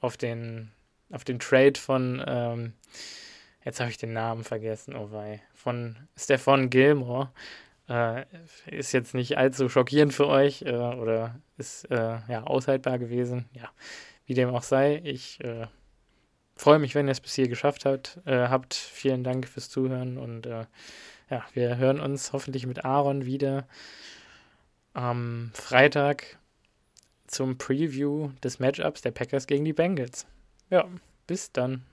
auf, den, auf den Trade von, ähm, jetzt habe ich den Namen vergessen, oh wei, von Stefan Gilmore. Äh, ist jetzt nicht allzu schockierend für euch äh, oder ist äh, ja aushaltbar gewesen. Ja, wie dem auch sei, ich äh, freue mich, wenn ihr es bis hier geschafft habt. Äh, habt vielen Dank fürs Zuhören und äh, ja, wir hören uns hoffentlich mit Aaron wieder am Freitag zum Preview des Matchups der Packers gegen die Bengals. Ja, bis dann.